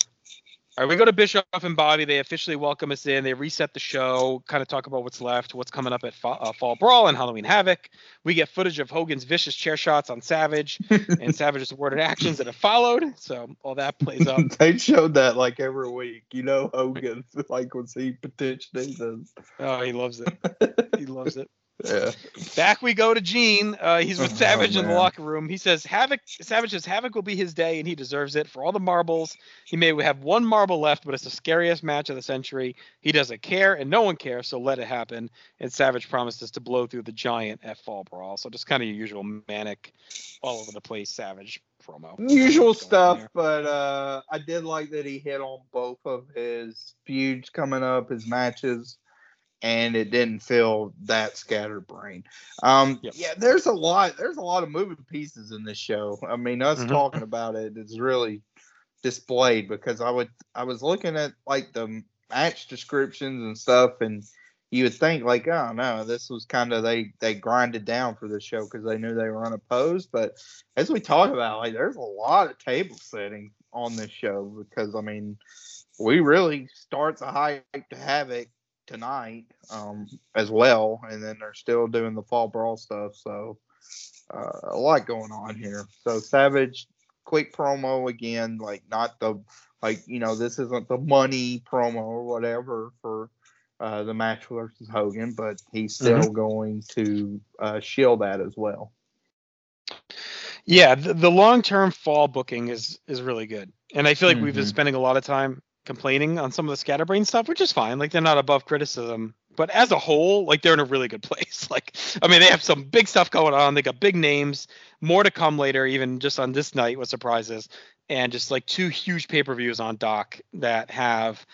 All right, we go to Bischoff and Bobby. They officially welcome us in. They reset the show, kind of talk about what's left, what's coming up at Fall, uh, Fall Brawl and Halloween Havoc. We get footage of Hogan's vicious chair shots on Savage and Savage's awarded actions that have followed. So all that plays up. they showed that like every week. You know, Hogan, like when he potentially does. Oh, he loves it. he loves it. Yeah. Back we go to Gene. Uh, he's with oh, Savage oh, in the locker room. He says Havoc. Savage says Havoc will be his day, and he deserves it for all the marbles. He may have one marble left, but it's the scariest match of the century. He doesn't care, and no one cares, so let it happen. And Savage promises to blow through the Giant at Fall Brawl. So just kind of your usual manic, all over the place Savage promo. Usual stuff, but uh, I did like that he hit on both of his feuds coming up, his matches and it didn't feel that scatterbrained. Um, yep. Yeah, there's a lot. There's a lot of moving pieces in this show. I mean, us mm-hmm. talking about it is really displayed because I would I was looking at like the match descriptions and stuff, and you would think like, oh no, this was kind of they they grinded down for this show because they knew they were unopposed. But as we talk about, like, there's a lot of table setting on this show because I mean, we really start the hype to Havoc tonight um, as well, and then they're still doing the fall brawl stuff. So uh, a lot going on here. So Savage, quick promo again, like not the like you know this isn't the money promo or whatever for uh, the match versus Hogan, but he's still mm-hmm. going to uh, shield that as well. Yeah, the, the long term fall booking is is really good, and I feel like mm-hmm. we've been mm-hmm. spending a lot of time complaining on some of the scatterbrain stuff, which is fine. Like they're not above criticism. But as a whole, like they're in a really good place. Like, I mean, they have some big stuff going on. They got big names, more to come later, even just on this night with surprises, and just like two huge pay per views on dock that have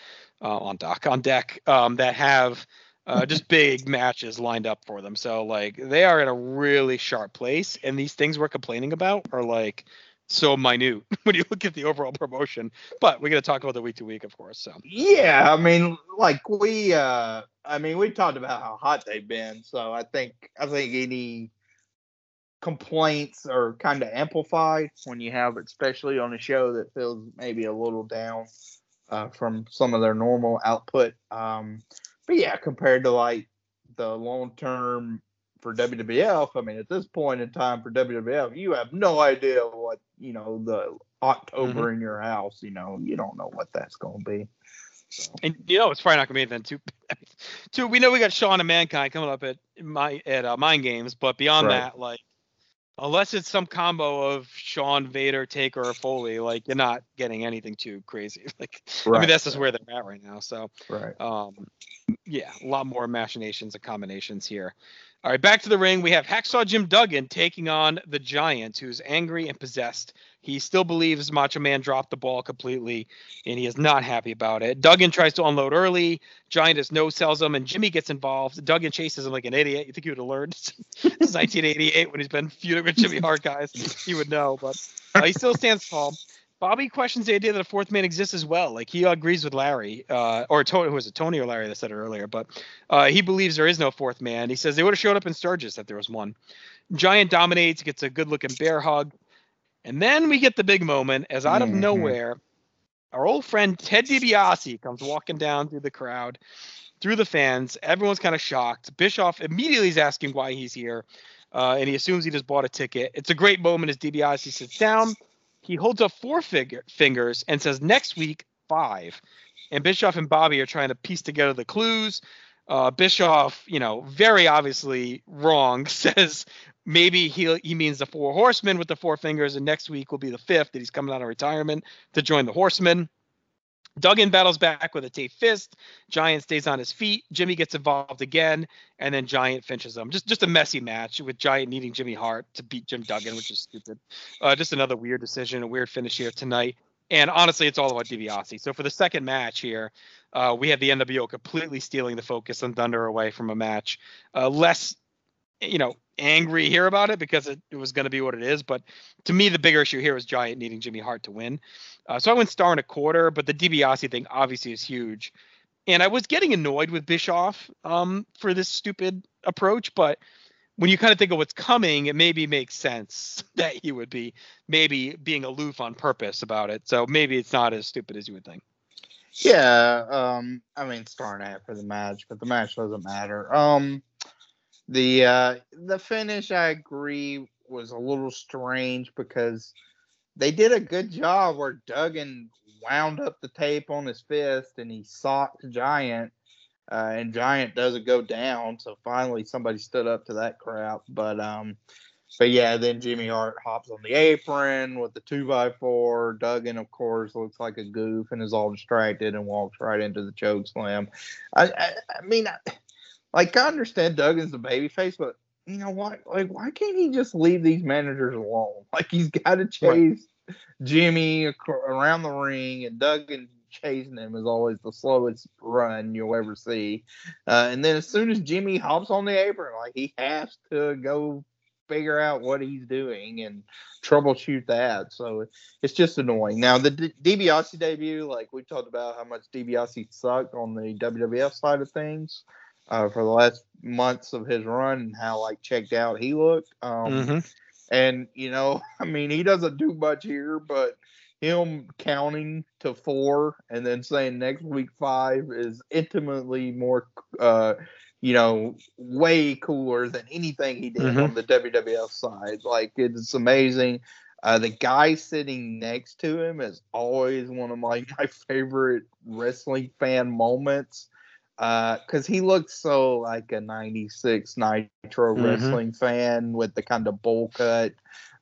uh, on dock on deck um, that have uh, just big matches lined up for them. So like they are in a really sharp place, and these things we're complaining about are like so minute when you look at the overall promotion. But we're going to talk about the week to week, of course. So yeah, I mean, like we, uh I mean, we talked about how hot they've been. So I think I think any complaints are kind of amplified when you have, especially on a show that feels maybe a little down uh, from some of their normal output. Um, but yeah, compared to like the long term for WWF. I mean, at this point in time for WWF, you have no idea what you know the October mm-hmm. in your house. You know, you don't know what that's going to be. So. And you know, it's probably not going to be then too. Two, we know we got Shawn and Mankind coming up at my at uh, Mind Games, but beyond right. that, like unless it's some combo of Shawn, Vader, Taker, or Foley, like you're not getting anything too crazy. Like right. I mean, that's just where they're at right now. So right. Um, yeah, a lot more machinations and combinations here. All right, back to the ring. We have Hacksaw Jim Duggan taking on the Giant, who's angry and possessed. He still believes Macho Man dropped the ball completely, and he is not happy about it. Duggan tries to unload early. Giant just no sells him, and Jimmy gets involved. Duggan chases him like an idiot. You think he would have learned since 1988 when he's been feuding with Jimmy Hart guys? He would know, but uh, he still stands tall. Bobby questions the idea that a fourth man exists as well. Like he agrees with Larry, uh, or Tony, who was it Tony or Larry that said it earlier? But uh, he believes there is no fourth man. He says they would have showed up in Sturgis if there was one. Giant dominates, gets a good looking bear hug, and then we get the big moment as out of mm-hmm. nowhere, our old friend Ted DiBiase comes walking down through the crowd. through the fans. Everyone's kind of shocked. Bischoff immediately is asking why he's here, uh, and he assumes he just bought a ticket. It's a great moment as DiBiase sits down. He holds up four figure, fingers and says, "Next week, five. And Bischoff and Bobby are trying to piece together the clues. Uh, Bischoff, you know, very obviously wrong, says maybe he he means the four horsemen with the four fingers, and next week will be the fifth that he's coming out of retirement to join the horsemen. Duggan battles back with a taped fist. Giant stays on his feet. Jimmy gets involved again, and then Giant finishes him. Just just a messy match with Giant needing Jimmy Hart to beat Jim Duggan, which is stupid. Uh, just another weird decision, a weird finish here tonight. And honestly, it's all about DiBiase. So for the second match here, uh, we have the NWO completely stealing the focus and Thunder away from a match. Uh, less, you know, angry here about it because it, it was going to be what it is. But to me, the bigger issue here is Giant needing Jimmy Hart to win. Uh, so I went star and a quarter, but the DiBiase thing obviously is huge. And I was getting annoyed with Bischoff um, for this stupid approach, but when you kind of think of what's coming, it maybe makes sense that he would be maybe being aloof on purpose about it. So maybe it's not as stupid as you would think. Yeah, um, I mean, Star starting for the match, but the match doesn't matter. Um, the uh, the finish, I agree, was a little strange because they did a good job where Duggan wound up the tape on his fist and he socked Giant, uh, and Giant doesn't go down. So finally, somebody stood up to that crap. But um, but yeah, then Jimmy Hart hops on the apron with the two by four. Duggan, of course, looks like a goof and is all distracted and walks right into the choke slam. I I, I mean. I, like I understand Duggan's the babyface, but you know what? Like, why can't he just leave these managers alone? Like he's got to chase right. Jimmy around the ring, and Duggan chasing him is always the slowest run you'll ever see. Uh, and then as soon as Jimmy hops on the apron, like he has to go figure out what he's doing and troubleshoot that. So it's just annoying. Now the D- DiBiase debut, like we talked about how much DiBiase sucked on the WWF side of things uh, for the last months of his run and how like checked out he looked. Um, mm-hmm. And you know, I mean, he doesn't do much here, but him counting to four and then saying next week five is intimately more, uh, you know, way cooler than anything he did mm-hmm. on the WWF side. Like it's amazing. Uh, the guy sitting next to him is always one of my, my favorite wrestling fan moments because uh, he looks so like a 96 nitro mm-hmm. wrestling fan with the kind of bowl cut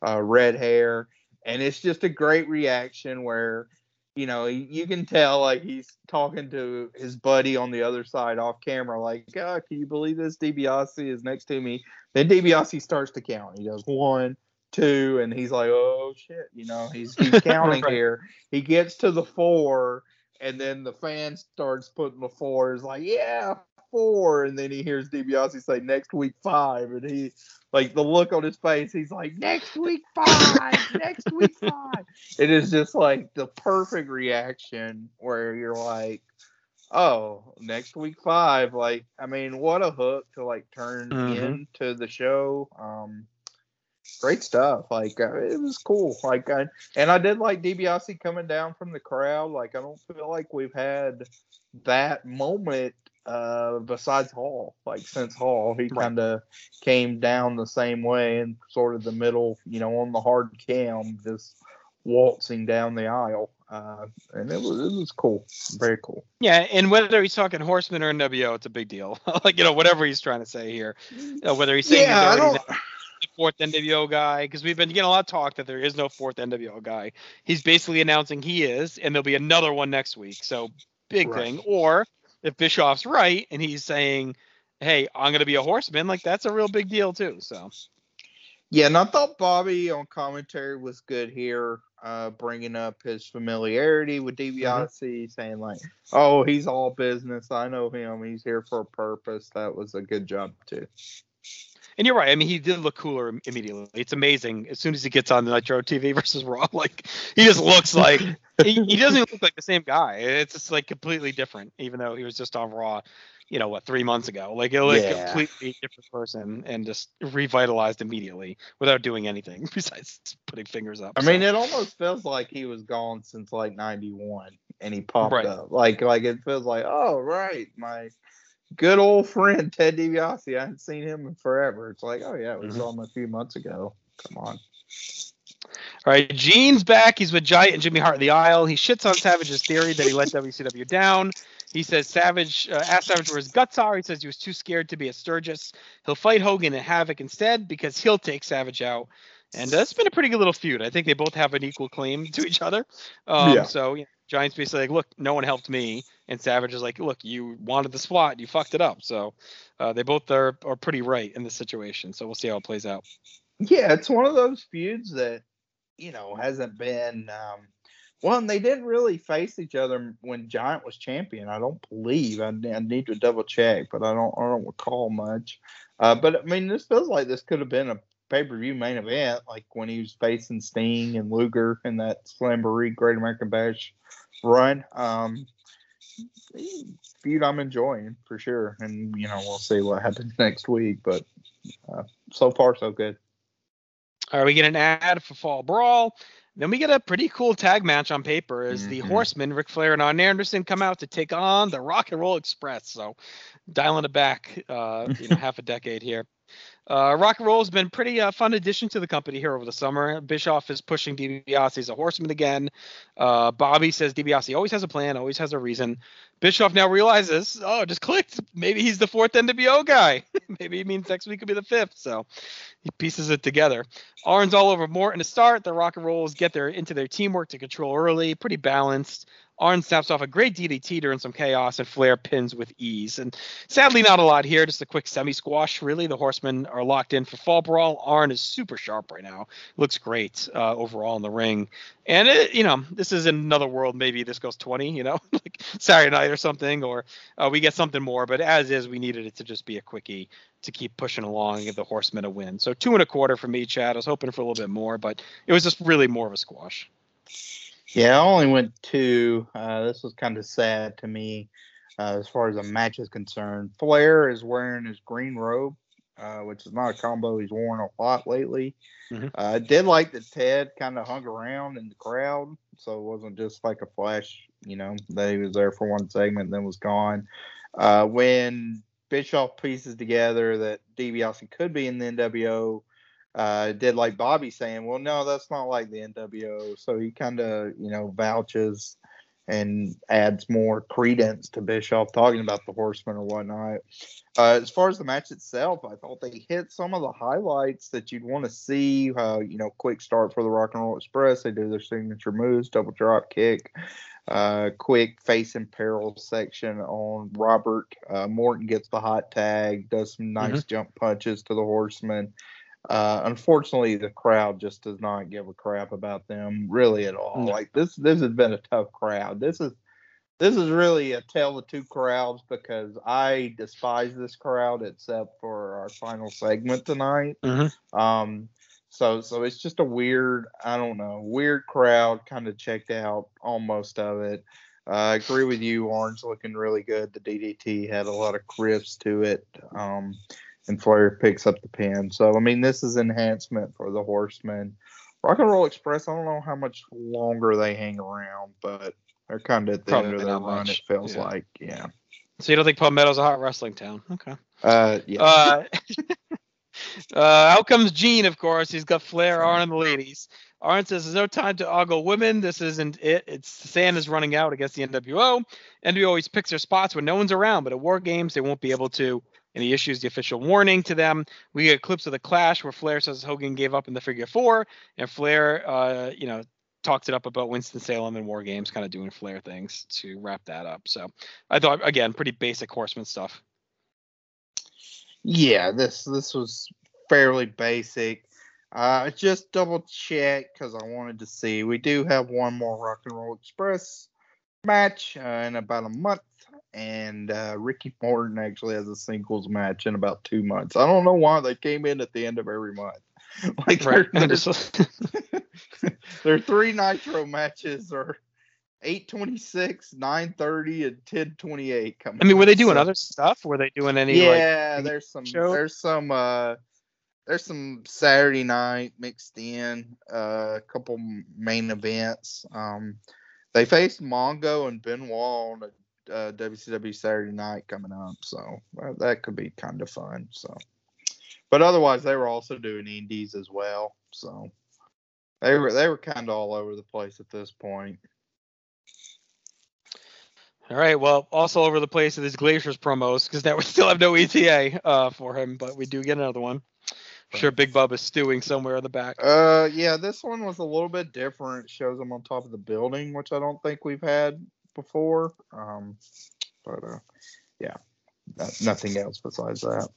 uh, red hair. And it's just a great reaction where you know you can tell like he's talking to his buddy on the other side off camera like oh, can you believe this? DiBiase is next to me. Then DiBiase starts to count. He goes one two and he's like oh shit you know he's, he's counting right. here. He gets to the four and then the fan starts putting the four. Is like, yeah, four, and then he hears DiBiase say next week five, and he like the look on his face. He's like, next week five, next week five. It is just like the perfect reaction where you're like, oh, next week five. Like, I mean, what a hook to like turn mm-hmm. into the show. Um, great stuff. Like uh, it was cool. Like I, and I did like DiBiase coming down from the crowd. Like I don't feel like we've had that moment uh besides Hall. Like since Hall, he right. kind of came down the same way and sort of the middle, you know, on the hard cam, just waltzing down the aisle. Uh, and it was it was cool, very cool. Yeah, and whether he's talking Horseman or NWO, it's a big deal. like you know, whatever he's trying to say here, know, whether he's saying yeah, I don't the fourth NWO guy because we've been getting a lot of talk that there is no fourth NWO guy. He's basically announcing he is, and there'll be another one next week. So big right. thing. Or if Bischoff's right and he's saying, "Hey, I'm going to be a horseman," like that's a real big deal too. So. Yeah, and I thought Bobby on commentary was good here, uh, bringing up his familiarity with DiBiase, mm-hmm. saying like, "Oh, he's all business. I know him. He's here for a purpose." That was a good job too. And you're right. I mean, he did look cooler immediately. It's amazing. As soon as he gets on the Nitro TV versus Raw, like he just looks like he, he doesn't look like the same guy. It's just like completely different, even though he was just on Raw, you know, what three months ago. Like it was yeah. a completely different person and just revitalized immediately without doing anything besides putting fingers up. I so. mean, it almost feels like he was gone since like '91, and he popped right. up. Like like it feels like, oh right, my good old friend Ted DiBiase. I hadn't seen him in forever. It's like, oh yeah, we mm-hmm. saw him a few months ago. Come on. All right, Gene's back. He's with Giant and Jimmy Hart in the aisle. He shits on Savage's theory that he let WCW down. He says Savage uh, asked Savage where his guts are. He says he was too scared to be a Sturgis. He'll fight Hogan and Havoc instead because he'll take Savage out. And uh, it's been a pretty good little feud. I think they both have an equal claim to each other. Um, yeah. So you know, Giants basically like, look, no one helped me, and Savage is like, look, you wanted the spot, you fucked it up. So uh, they both are are pretty right in this situation. So we'll see how it plays out. Yeah, it's one of those feuds that you know hasn't been. Um, well, they didn't really face each other when Giant was champion. I don't believe. I, I need to double check, but I don't. I don't recall much. Uh, but I mean, this feels like this could have been a pay per view main event, like when he was facing Sting and Luger in that Slamboree Great American Bash run. Um, feud I'm enjoying for sure, and you know we'll see what happens next week. But uh, so far so good. All right, we get an ad for Fall Brawl. Then we get a pretty cool tag match on paper as mm-hmm. the Horsemen, Ric Flair and Arn Anderson, come out to take on the Rock and Roll Express. So dialing it back, uh, you know, half a decade here. Uh, rock and roll has been pretty uh, fun addition to the company here over the summer. Bischoff is pushing DiBiase as a horseman again. Uh, Bobby says DiBiase always has a plan, always has a reason. Bischoff now realizes, oh, just clicked. Maybe he's the fourth NWO guy. Maybe he means next week could be the fifth. So he pieces it together. Arn's all over Morton to start. The Rock and Rolls get their into their teamwork to control early, pretty balanced. Arn snaps off a great DDT during some chaos, and Flair pins with ease. And sadly, not a lot here. Just a quick semi squash, really. The Horsemen are locked in for Fall Brawl. Arn is super sharp right now. Looks great uh, overall in the ring. And, it, you know, this is another world. Maybe this goes 20, you know, like Saturday night or something, or uh, we get something more. But as is, we needed it to just be a quickie to keep pushing along and give the Horsemen a win. So two and a quarter for me, Chad. I was hoping for a little bit more, but it was just really more of a squash. Yeah, I only went two. Uh, this was kind of sad to me uh, as far as the match is concerned. Flair is wearing his green robe, uh, which is not a combo he's worn a lot lately. Mm-hmm. Uh, I did like that Ted kind of hung around in the crowd, so it wasn't just like a flash, you know, that he was there for one segment and then was gone. Uh, when Bischoff pieces together that DiBiase could be in the NWO, uh, did like Bobby saying, well, no, that's not like the NWO. So he kind of, you know, vouches and adds more credence to Bischoff talking about the Horsemen or whatnot. Uh, as far as the match itself, I thought they hit some of the highlights that you'd want to see. Uh, you know, quick start for the Rock and Roll Express. They do their signature moves, double drop kick, uh, quick face and peril section on Robert. Uh, Morton gets the hot tag, does some nice mm-hmm. jump punches to the Horsemen. Uh, unfortunately, the crowd just does not give a crap about them really at all. No. Like this, this has been a tough crowd. This is this is really a tale of two crowds because I despise this crowd except for our final segment tonight. Mm-hmm. Um, so so it's just a weird, I don't know, weird crowd. Kind of checked out almost of it. Uh, I agree with you. Orange looking really good. The DDT had a lot of crisp to it. Um, and Flair picks up the pin. So I mean, this is enhancement for the Horsemen. Rock and Roll Express. I don't know how much longer they hang around, but they're kind of at the Probably end of their run. Much. It feels yeah. like, yeah. So you don't think Palmetto's a hot wrestling town? Okay. Uh, yeah. Uh, uh, out comes Gene, of course. He's got Flair, Arn, and the ladies. Arn says there's no time to ogle women. This isn't it. It's the sand is running out against the NWO. NWO always picks their spots when no one's around, but at War Games they won't be able to and he issues the official warning to them. We get clips of the clash where Flair says Hogan gave up in the figure four, and Flair, uh, you know, talks it up about Winston Salem and War Games, kind of doing Flair things to wrap that up. So I thought again, pretty basic Horseman stuff. Yeah, this this was fairly basic. Uh, just double check because I wanted to see. We do have one more Rock and Roll Express match uh, in about a month and uh, Ricky Morton actually has a singles match in about two months. I don't know why they came in at the end of every month. like right. their three Nitro matches are 826, 930, and 1028 coming. I mean, were they doing so, other stuff? Were they doing any? Yeah, like, there's some. Show? There's some. uh there's some Saturday night mixed in, uh, a couple main events. Um, they faced Mongo and Benoit on a uh, WCW Saturday Night coming up, so uh, that could be kind of fun. So, but otherwise, they were also doing indies as well, so they were they were kind of all over the place at this point. All right. Well, also over the place are these Glaciers promos because now we still have no ETA uh, for him, but we do get another one. I'm sure Big Bub is stewing somewhere in the back. Uh, yeah, this one was a little bit different. It shows him on top of the building, which I don't think we've had before. Um, but uh, yeah, nothing else besides that.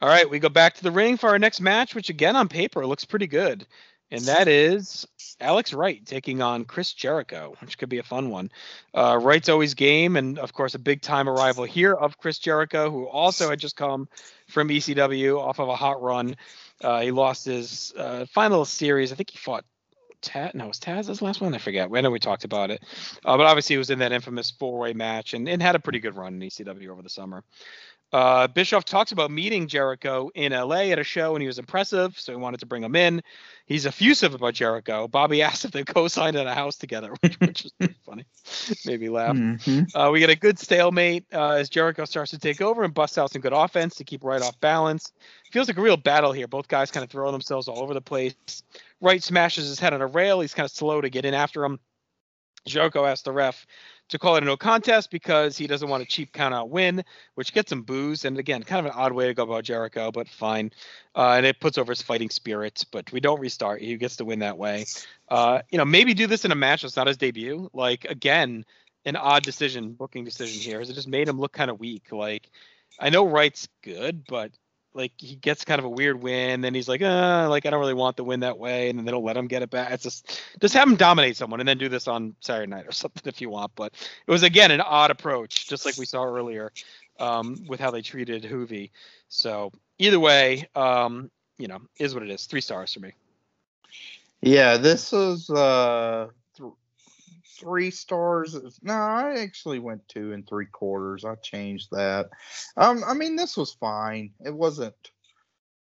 All right, we go back to the ring for our next match, which again on paper looks pretty good and that is Alex Wright taking on Chris Jericho, which could be a fun one. Uh, Wright's always game, and of course, a big time arrival here of Chris Jericho, who also had just come from ECW off of a hot run. Uh, he lost his uh, final series. I think he fought Taz. No, was Taz his last one? I forget. I know we talked about it, uh, but obviously he was in that infamous four-way match and, and had a pretty good run in ECW over the summer. Uh, Bischoff talks about meeting Jericho in LA at a show and he was impressive, so he wanted to bring him in. He's effusive about Jericho. Bobby asked if they co-signed in a house together, which, which is funny. Maybe laugh. Mm-hmm. Uh, we get a good stalemate uh, as Jericho starts to take over and busts out some good offense to keep Wright off balance. Feels like a real battle here. Both guys kind of throwing themselves all over the place. Wright smashes his head on a rail. He's kind of slow to get in after him. Jericho asks the ref to call it a no contest because he doesn't want a cheap count out win, which gets him booze. And again, kind of an odd way to go about Jericho, but fine. Uh, and it puts over his fighting spirit, but we don't restart. He gets to win that way. Uh, you know, maybe do this in a match that's not his debut. Like, again, an odd decision, booking decision here, is it just made him look kind of weak. Like, I know Wright's good, but like he gets kind of a weird win, then he's like, uh, like I don't really want the win that way, and then they don't let him get it back. It's just just have him dominate someone and then do this on Saturday night or something if you want. But it was again an odd approach, just like we saw earlier, um, with how they treated Juvi. So either way, um, you know, is what it is. Three stars for me. Yeah, this was uh three stars. No, I actually went two and three quarters. I changed that. Um, I mean, this was fine. It wasn't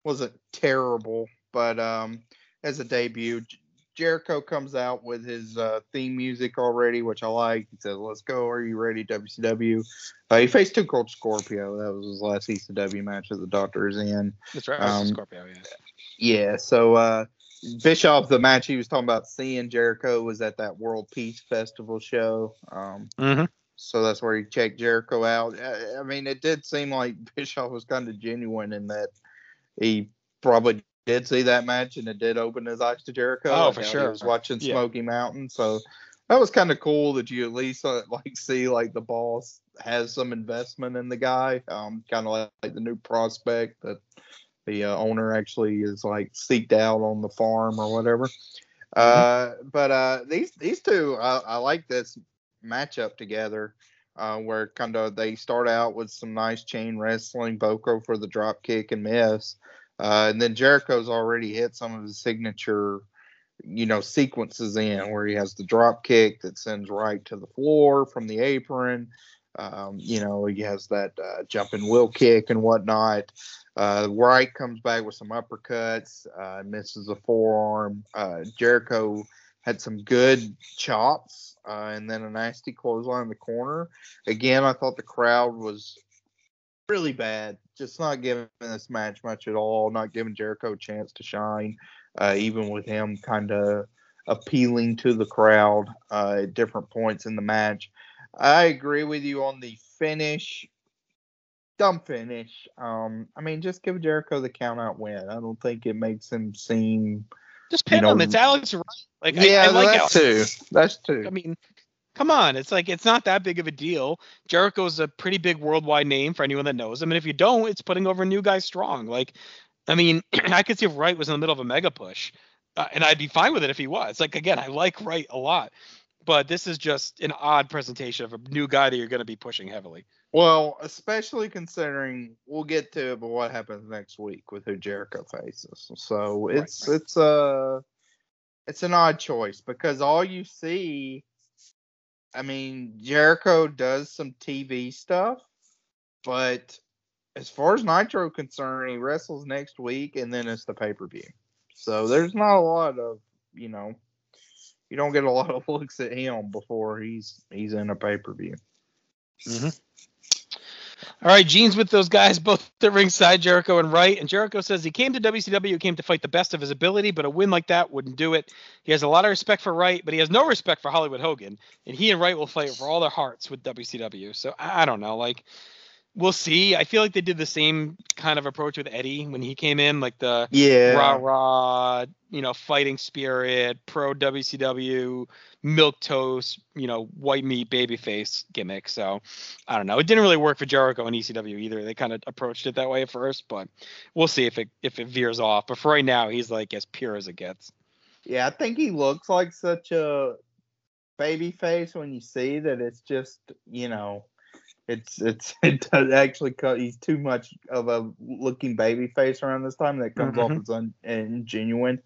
wasn't terrible, but um, as a debut, Jericho comes out with his uh, theme music already, which I like. He says, "Let's go. Are you ready, WCW?" Uh, he faced Two Cold Scorpio. That was his last ECW match that the Doctor is in. That's right. Um, Scorpio. Yeah. Yeah. So uh, Bischoff, the match he was talking about seeing Jericho was at that World Peace Festival show. Um, mm-hmm. So that's where he checked Jericho out. I, I mean, it did seem like Bischoff was kind of genuine in that he probably did see that match and it did open his eyes to Jericho. Oh, for sure. He was watching yeah. Smoky Mountain, so that was kind of cool that you at least uh, like see like the boss has some investment in the guy. Um, kind of like, like the new prospect that the uh, owner actually is like seeked out on the farm or whatever. Mm-hmm. Uh, but uh, these these two, I, I like this matchup together. Uh, where kind of they start out with some nice chain wrestling, Boko for the drop kick and miss, uh, and then Jericho's already hit some of his signature, you know, sequences in where he has the drop kick that sends Wright to the floor from the apron. Um, you know, he has that uh, jumping wheel kick and whatnot. Uh, Wright comes back with some uppercuts, uh, misses a forearm. Uh, Jericho had some good chops uh, and then a nasty clothesline in the corner. Again, I thought the crowd was really bad, just not giving this match much at all, not giving Jericho a chance to shine, uh, even with him kind of appealing to the crowd uh, at different points in the match. I agree with you on the finish dumb finish. Um, I mean, just give Jericho the count out win. I don't think it makes him seem. Just pin you know, him. It's Alex Wright. Like yeah, I, I like that's Alex. too. That's too. I mean, come on. It's like it's not that big of a deal. Jericho's a pretty big worldwide name for anyone that knows him, and if you don't, it's putting over a new guy strong. Like, I mean, I could see if Wright was in the middle of a mega push, uh, and I'd be fine with it if he was. Like again, I like Wright a lot, but this is just an odd presentation of a new guy that you're going to be pushing heavily. Well, especially considering we'll get to it, but what happens next week with who Jericho faces. So it's right, right. it's a uh, it's an odd choice because all you see I mean, Jericho does some TV stuff, but as far as Nitro concerned, he wrestles next week and then it's the pay per view. So there's not a lot of, you know, you don't get a lot of looks at him before he's he's in a pay per view. Mm-hmm. All right, Gene's with those guys both at ringside, Jericho and Wright. And Jericho says he came to WCW, he came to fight the best of his ability, but a win like that wouldn't do it. He has a lot of respect for Wright, but he has no respect for Hollywood Hogan. And he and Wright will fight for all their hearts with WCW. So I, I don't know. Like, we'll see. I feel like they did the same kind of approach with Eddie when he came in, like the yeah rah rah, you know, fighting spirit, pro WCW, milk toast, you know, white meat babyface gimmick. So I don't know. It didn't really work for Jericho and ECW either. They kind of approached it that way at first, but we'll see if it if it veers off. But for right now, he's like as pure as it gets. Yeah, I think he looks like such a baby face when you see that it's just you know it's it's it does actually cut. He's too much of a looking baby face around this time that comes mm-hmm. off as un, ingenuine.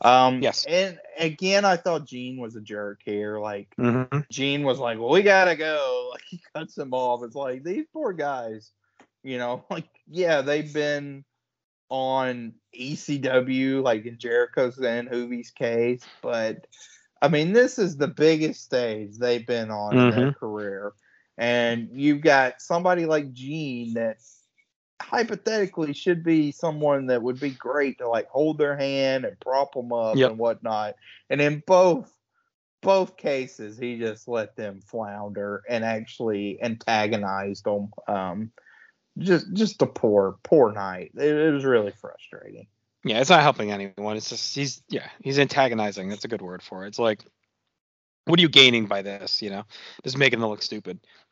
Um, yes. And again, I thought Gene was a jerk here. Like mm-hmm. Gene was like, "Well, we gotta go." Like he cuts him off. It's like these poor guys. You know, like yeah, they've been on ECW, like in Jericho's and Juvi's case, but I mean, this is the biggest stage they've been on mm-hmm. in their mm-hmm. career and you've got somebody like Gene that hypothetically should be someone that would be great to like hold their hand and prop them up yep. and whatnot. And in both both cases, he just let them flounder and actually antagonized them. Um, just just a poor poor night. It, it was really frustrating. Yeah, it's not helping anyone. It's just he's yeah he's antagonizing. That's a good word for it. It's like what are you gaining by this? You know, just making them look stupid.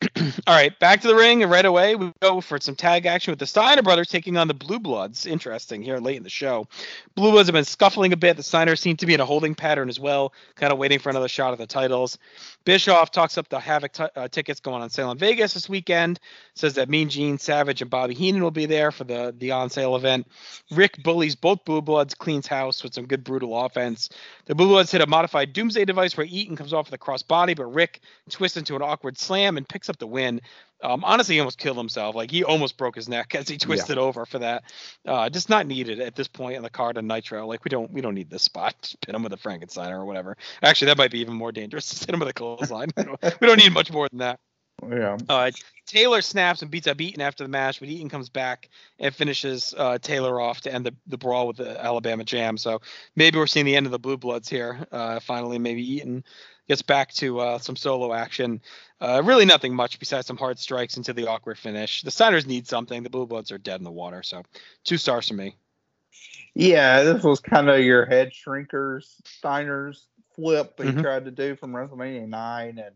All right, back to the ring, and right away we go for some tag action with the Steiner brothers taking on the Blue Bloods. Interesting here late in the show. Blue Bloods have been scuffling a bit. The Steiners seem to be in a holding pattern as well, kind of waiting for another shot at the titles. Bischoff talks up the Havoc t- uh, tickets going on sale in Vegas this weekend. Says that Mean Gene Savage and Bobby Heenan will be there for the the on sale event. Rick bullies both Blue Bloods, cleans house with some good brutal offense. The Blue Bloods hit a modified Doomsday device where Eaton comes off with a cross body, but Rick twists into an awkward slam and picks up the win. Um, honestly, he almost killed himself. Like he almost broke his neck as he twisted yeah. over for that. Uh, just not needed at this point in the card on Nitro. Like we don't we don't need this spot. Just hit him with a Frankenstein or whatever. Actually, that might be even more dangerous. Just hit him with a clothesline. we, don't, we don't need much more than that. Yeah. Uh, Taylor snaps and beats up Eaton after the match, but Eaton comes back and finishes uh, Taylor off to end the, the brawl with the Alabama Jam. So maybe we're seeing the end of the Blue Bloods here. Uh, finally, maybe Eaton gets back to uh, some solo action. Uh, really nothing much besides some hard strikes into the awkward finish. The Steiners need something. The Blue Bloods are dead in the water. So two stars for me. Yeah, this was kind of your head shrinkers, Steiners flip he mm-hmm. tried to do from WrestleMania 9. And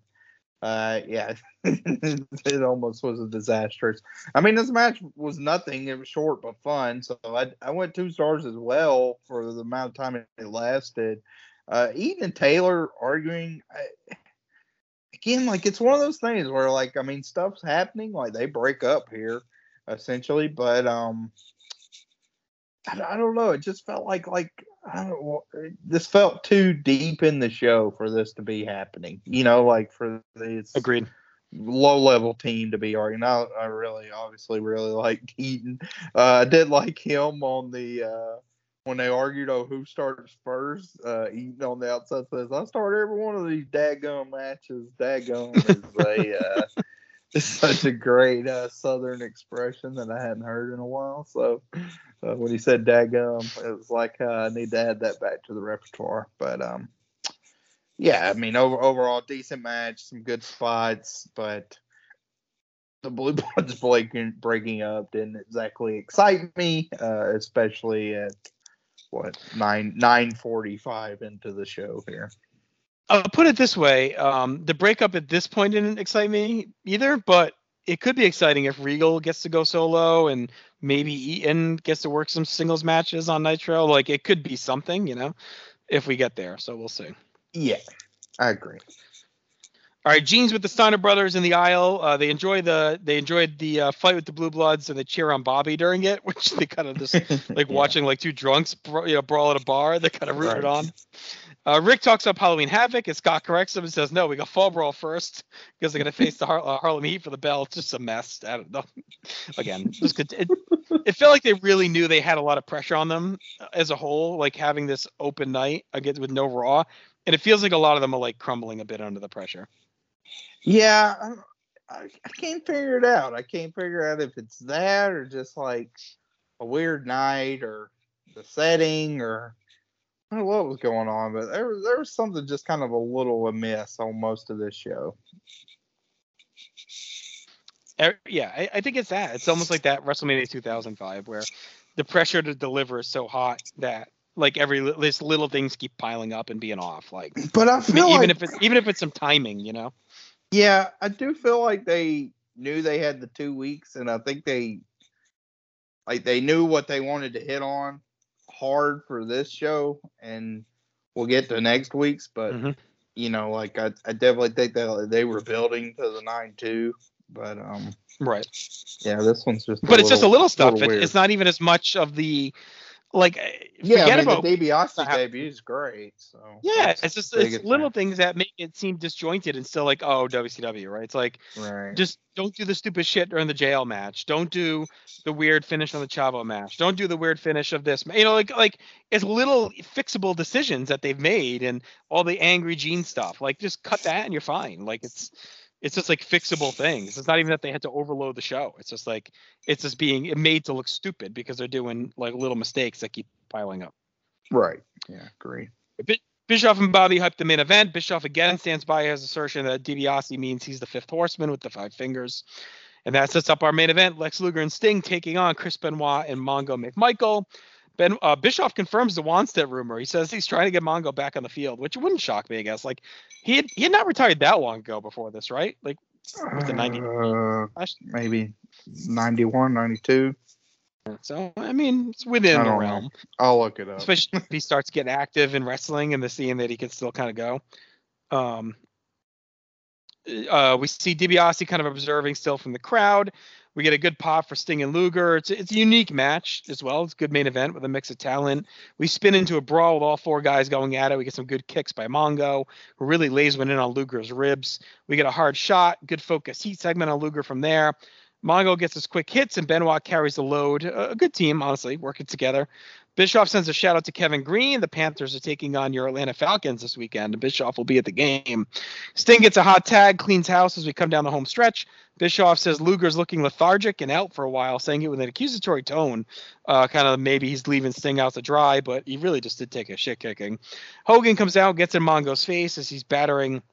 uh, yeah, it almost was a disastrous. I mean, this match was nothing. It was short but fun. So I, I went two stars as well for the amount of time it lasted. Uh, Eaton and Taylor arguing. I, again, like it's one of those things where, like, I mean, stuff's happening. Like they break up here, essentially, but um, I, I don't know. It just felt like like I don't know. This felt too deep in the show for this to be happening. You know, like for this agreed low level team to be arguing. I, I really, obviously, really like Eaton. Uh, I did like him on the. Uh, when they argued oh who starts first, uh, Eaton on the outside says, I start every one of these daggum matches. Daggum is a uh, it's such a great uh, southern expression that I hadn't heard in a while. So uh, when he said daggum, it was like uh, I need to add that back to the repertoire. But um, yeah, I mean over, overall decent match, some good spots, but the Blue Bloods breaking breaking up didn't exactly excite me, uh, especially at what nine nine forty five into the show here. I'll put it this way: um, the breakup at this point didn't excite me either, but it could be exciting if Regal gets to go solo and maybe Eaton gets to work some singles matches on Nitro. Like it could be something, you know, if we get there. So we'll see. Yeah, I agree. All right, Gene's with the Steiner brothers in the aisle. Uh, they enjoy the they enjoyed the uh, fight with the Blue Bloods and they cheer on Bobby during it, which they kind of just like yeah. watching like two drunks you know brawl at a bar. They kind of rooted right. on. Uh, Rick talks up Halloween Havoc, and Scott corrects him and says, "No, we got Fall Brawl first because they're gonna face the Har- uh, Harlem Heat for the belt." It's just a mess. I don't know. Again. It, it felt like they really knew they had a lot of pressure on them uh, as a whole, like having this open night against with no Raw and it feels like a lot of them are like crumbling a bit under the pressure. Yeah, I, I can't figure it out. I can't figure out if it's that or just like a weird night or the setting or I don't know what was going on, but there was there was something just kind of a little amiss on most of this show. Er, yeah, I, I think it's that. It's almost like that WrestleMania 2005 where the pressure to deliver is so hot that like every this little things keep piling up and being off. Like, but I feel even like, if it's even if it's some timing, you know. Yeah, I do feel like they knew they had the two weeks, and I think they like they knew what they wanted to hit on hard for this show, and we'll get to next week's. But mm-hmm. you know, like I, I definitely think that they were building to the nine two, but um, right. Yeah, this one's just. But it's little, just a little stuff. Little it, it's not even as much of the like eh, yeah, I mean, about the debut is great. So yeah, it's just it's little things that make it seem disjointed and still like oh WCW right. It's like right. just don't do the stupid shit during the jail match. Don't do the weird finish on the Chavo match. Don't do the weird finish of this. You know, like like it's little fixable decisions that they've made and all the angry Gene stuff. Like just cut that and you're fine. Like it's it's just like fixable things. It's not even that they had to overload the show. It's just like it's just being made to look stupid because they're doing like little mistakes that keep piling up. Right. Yeah. Agree. Bischoff and Bobby hype the main event. Bischoff again stands by his assertion that DiBiase means he's the fifth horseman with the five fingers. And that sets up our main event. Lex Luger and Sting taking on Chris Benoit and Mongo McMichael. Ben uh, Bischoff confirms the Wannstedt rumor. He says he's trying to get Mongo back on the field, which wouldn't shock me, I guess. Like he had, he had not retired that long ago before this, right? Like it 90 uh, maybe 91, 92. So I mean, it's within the realm. Know. I'll look it up. Especially if he starts getting active in wrestling and the seeing that he can still kind of go. Um, uh, we see DiBiase kind of observing still from the crowd. We get a good pop for Sting and Luger. It's, it's a unique match as well. It's a good main event with a mix of talent. We spin into a brawl with all four guys going at it. We get some good kicks by Mongo, who really lays one in on Luger's ribs. We get a hard shot, good focus heat segment on Luger from there. Mongo gets his quick hits, and Benoit carries the load. A good team, honestly, working together. Bischoff sends a shout out to Kevin Greene. The Panthers are taking on your Atlanta Falcons this weekend, Bischoff will be at the game. Sting gets a hot tag, cleans house as we come down the home stretch. Bischoff says Luger's looking lethargic and out for a while, saying it with an accusatory tone. Uh, kind of maybe he's leaving Sting out to dry, but he really just did take a shit kicking. Hogan comes out, gets in Mongo's face as he's battering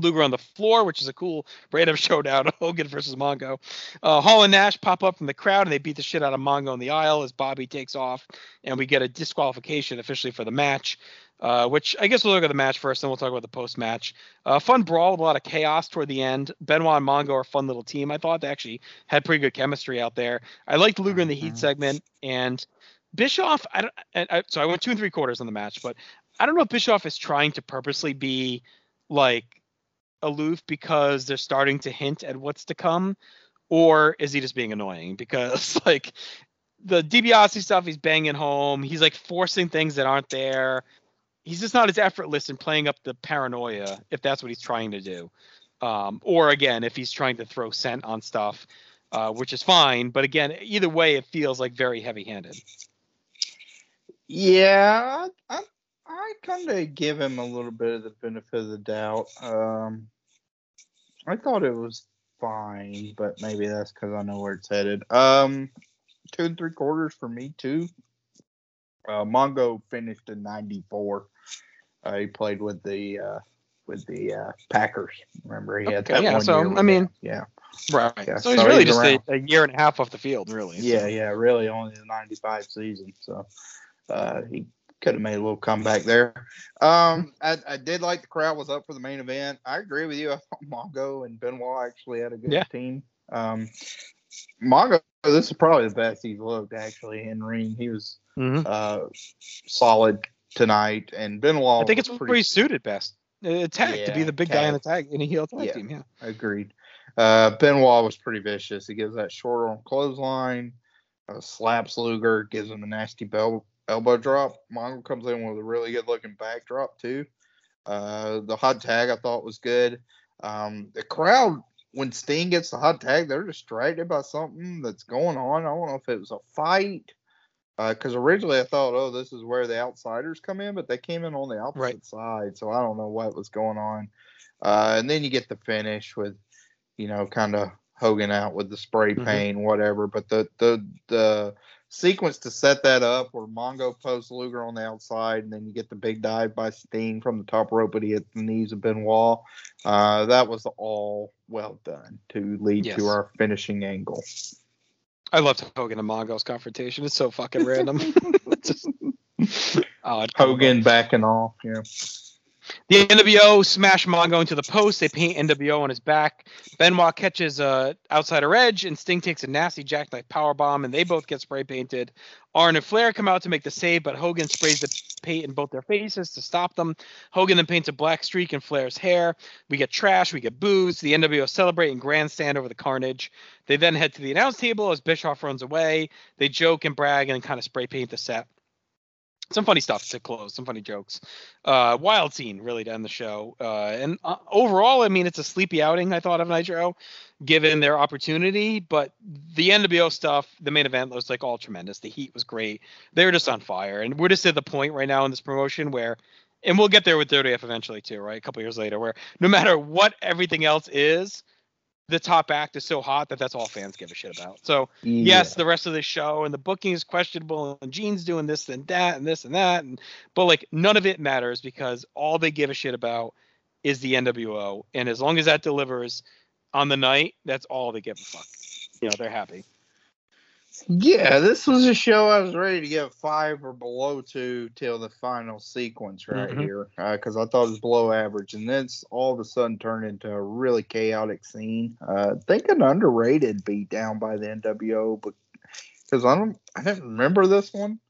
Luger on the floor, which is a cool random showdown. Hogan versus Mongo. Uh, Hall and Nash pop up from the crowd and they beat the shit out of Mongo in the aisle as Bobby takes off, and we get a disqualification officially for the match. Uh, which I guess we'll look at the match first, and we'll talk about the post match. Uh, fun brawl with a lot of chaos toward the end. Benoit and Mongo are a fun little team. I thought they actually had pretty good chemistry out there. I liked Luger in the Heat mm-hmm. segment, and Bischoff. I don't. I, so I went two and three quarters on the match, but I don't know if Bischoff is trying to purposely be like aloof because they're starting to hint at what's to come, or is he just being annoying? Because like the DiBiase stuff, he's banging home. He's like forcing things that aren't there. He's just not as effortless in playing up the paranoia if that's what he's trying to do. Um, or again, if he's trying to throw scent on stuff, uh, which is fine. But again, either way, it feels like very heavy-handed. Yeah, I, I kind of give him a little bit of the benefit of the doubt. Um, I thought it was fine, but maybe that's because I know where it's headed. Um, two and three quarters for me too. Uh, Mongo finished in '94. Uh, he played with the uh, with the uh, Packers. Remember, he had that yeah, one so, year. I mean, yeah, right. Yeah, so, so he's really just a, a, year and a half off the field, really. Yeah, yeah, really only the '95 season. So uh, he could have made a little comeback there. Um, I, I, did like the crowd was up for the main event. I agree with you. I thought Mongo and Benoit actually had a good yeah. team. Um, Mongo, this is probably the best he's looked actually in ring. He was mm-hmm. uh, solid tonight, and Benoit. I think it's pretty, pretty suited best. Attack yeah, to be the big tag. guy in the tag in a heel tag yeah, team. Yeah, agreed. Uh, Benoit was pretty vicious. He gives that short arm clothesline, uh, slaps Luger, gives him a nasty belt elbow drop. Mongo comes in with a really good looking backdrop too. Uh, the hot tag I thought was good. Um, the crowd when Sting gets the hot tag, they're distracted by something that's going on. I don't know if it was a fight Uh, Because uh, originally I thought, oh, this is where the outsiders come in, but they came in on the opposite right. side, so I don't know what was going on. Uh, and then you get the finish with, you know, kind of Hogan out with the spray mm-hmm. paint, mm-hmm. whatever. But the the the sequence to set that up where Mongo posts Luger on the outside, and then you get the big dive by Sting from the top rope, but he hits the knees of Benoit. Uh, that was all well done to lead yes. to our finishing angle. I loved Hogan and Mongo's confrontation. It's so fucking random. just, oh, Hogan backing off. Yeah. The NWO smash Mongo into the post. They paint NWO on his back. Benoit catches uh, a outsider edge, and Sting takes a nasty jackknife power bomb, and they both get spray painted. Arn and Flair come out to make the save, but Hogan sprays the paint in both their faces to stop them. Hogan then paints a black streak in Flair's hair. We get trash, we get booze. The NWO celebrate and grandstand over the carnage. They then head to the announce table as Bischoff runs away. They joke and brag and kind of spray paint the set some funny stuff to close, some funny jokes. Uh, wild scene really to end the show. Uh, and uh, overall, I mean, it's a sleepy outing. I thought of Nitro, given their opportunity, but the NWO stuff, the main event was like all tremendous. The heat was great. They were just on fire, and we're just at the point right now in this promotion where. And we'll get there with Dirty F eventually too, right? A couple years later, where no matter what everything else is, the top act is so hot that that's all fans give a shit about. So yeah. yes, the rest of the show and the booking is questionable, and Gene's doing this and that and this and that, and but like none of it matters because all they give a shit about is the NWO, and as long as that delivers on the night, that's all they give a fuck. You know, they're happy. Yeah, this was a show I was ready to give five or below to till the final sequence right mm-hmm. here because uh, I thought it was below average, and then it's all of a sudden turned into a really chaotic scene. Uh, I think an underrated beat down by the NWO, but because I don't, I didn't remember this one,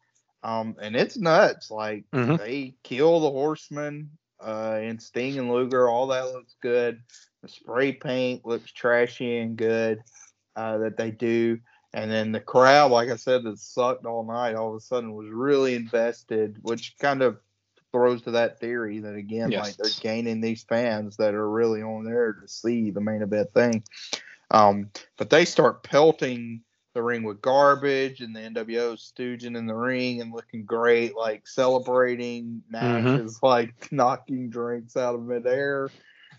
um, and it's nuts. Like mm-hmm. they kill the Horseman uh, and Sting and Luger, all that looks good. The spray paint looks trashy and good uh, that they do and then the crowd, like I said, that sucked all night, all of a sudden was really invested, which kind of throws to that theory that again, yes. like they're gaining these fans that are really on there to see the main event thing. Um, but they start pelting the ring with garbage, and the NWO stooging in the ring and looking great, like celebrating. Nash mm-hmm. is like knocking drinks out of midair,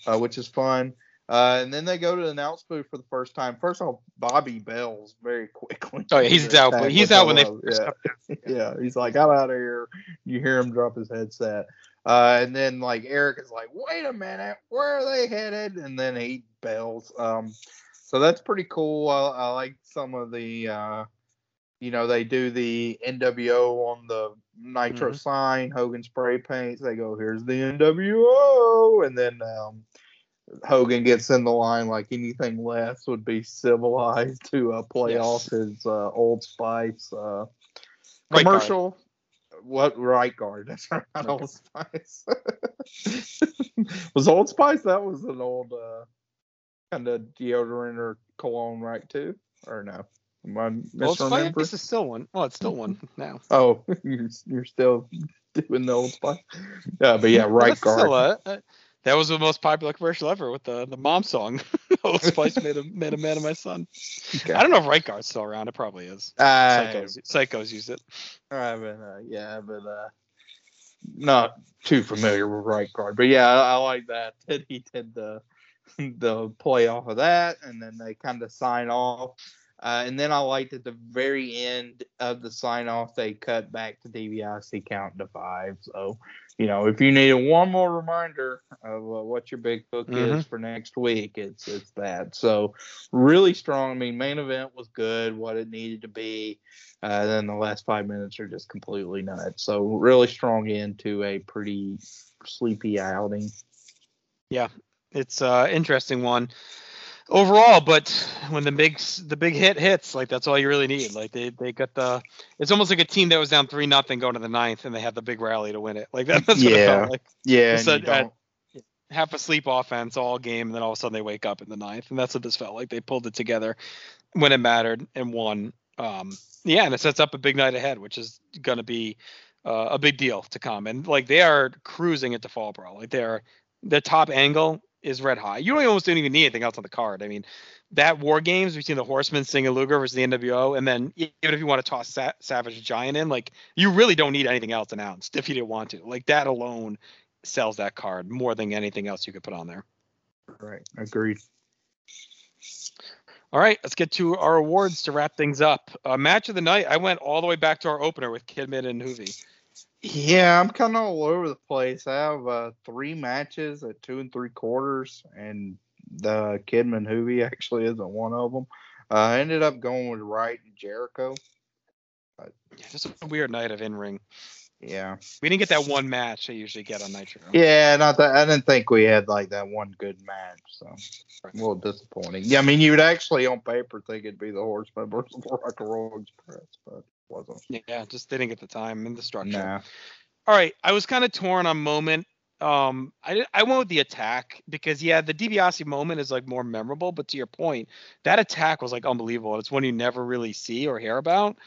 uh, which is fun. Uh, and then they go to the announce booth for the first time. First of all, Bobby Bell's very quickly. Oh yeah, he's out. But he's out when they. Yeah. yeah, he's like, I'm out of here. You hear him drop his headset. Uh, and then like Eric is like, wait a minute, where are they headed? And then he bells. Um, so that's pretty cool. I, I like some of the, uh, you know, they do the NWO on the Nitro mm-hmm. sign, Hogan spray paints. They go, here's the NWO, and then um, Hogan gets in the line like anything less would be civilized to uh, play yes. off his uh, Old Spice uh, commercial. Right what right guard? That's right, okay. Old Spice. was Old Spice? That was an old uh, kind of deodorant or cologne, right? Too, or no? Am I Old Spice is still one. Oh, it's still one now. oh, you're you're still doing the Old Spice. Yeah, but yeah, right guard. Still, that was the most popular commercial ever with the the mom song. Old Spice made a made a man of my son. Okay. I don't know if Right Guard's still around. It probably is. Uh, Psychos, Psychos use it. I mean, uh, yeah, but uh, not too familiar with Right Guard. But yeah, I, I like that. He did the the play off of that, and then they kind of sign off. Uh, and then I liked at the very end of the sign off, they cut back to DiBiase count to five. So you know, if you needed one more reminder of uh, what your big book mm-hmm. is for next week, it's it's that. So really strong. I mean, main event was good, what it needed to be. Uh, then the last five minutes are just completely nuts. So really strong into a pretty sleepy outing. Yeah, it's uh interesting one overall, but when the big the big hit hits, like that's all you really need. Like they they got the it's almost like a team that was down three nothing going to the ninth and they had the big rally to win it. Like that, that's what yeah. it felt like. Yeah. So, half asleep offense all game, and then all of a sudden they wake up in the ninth, and that's what this felt like. They pulled it together when it mattered and won. Um, yeah, and it sets up a big night ahead, which is going to be uh, a big deal to come. And like they are cruising into Fall Brawl. Like they are the top angle is red hot. You don't almost don't even need anything else on the card. I mean, that War Games between the Horsemen, Sting and Luger versus the NWO, and then even if you want to toss Sa- Savage Giant in, like you really don't need anything else announced if you didn't want to. Like that alone sells that card more than anything else you could put on there. Right. Agreed. All right, let's get to our awards to wrap things up. Uh, match of the night, I went all the way back to our opener with Kidman and Juvi. Yeah, I'm kind of all over the place. I have uh, three matches at two and three quarters, and the Kidman Juvi actually isn't one of them. Uh, I ended up going with Wright and Jericho. Yeah, just a weird night of in ring. Yeah. We didn't get that one match I usually get on Nitro. Yeah, not that I didn't think we had like that one good match, so a little disappointing. Yeah, I mean you would actually on paper think it'd be the Horseman versus the Rock and Roll Express, but wasn't. Yeah, just didn't get the time and the structure. Nah. All right, I was kind of torn on moment. Um, I I went with the attack because yeah, the DiBiase moment is like more memorable, but to your point, that attack was like unbelievable. It's one you never really see or hear about.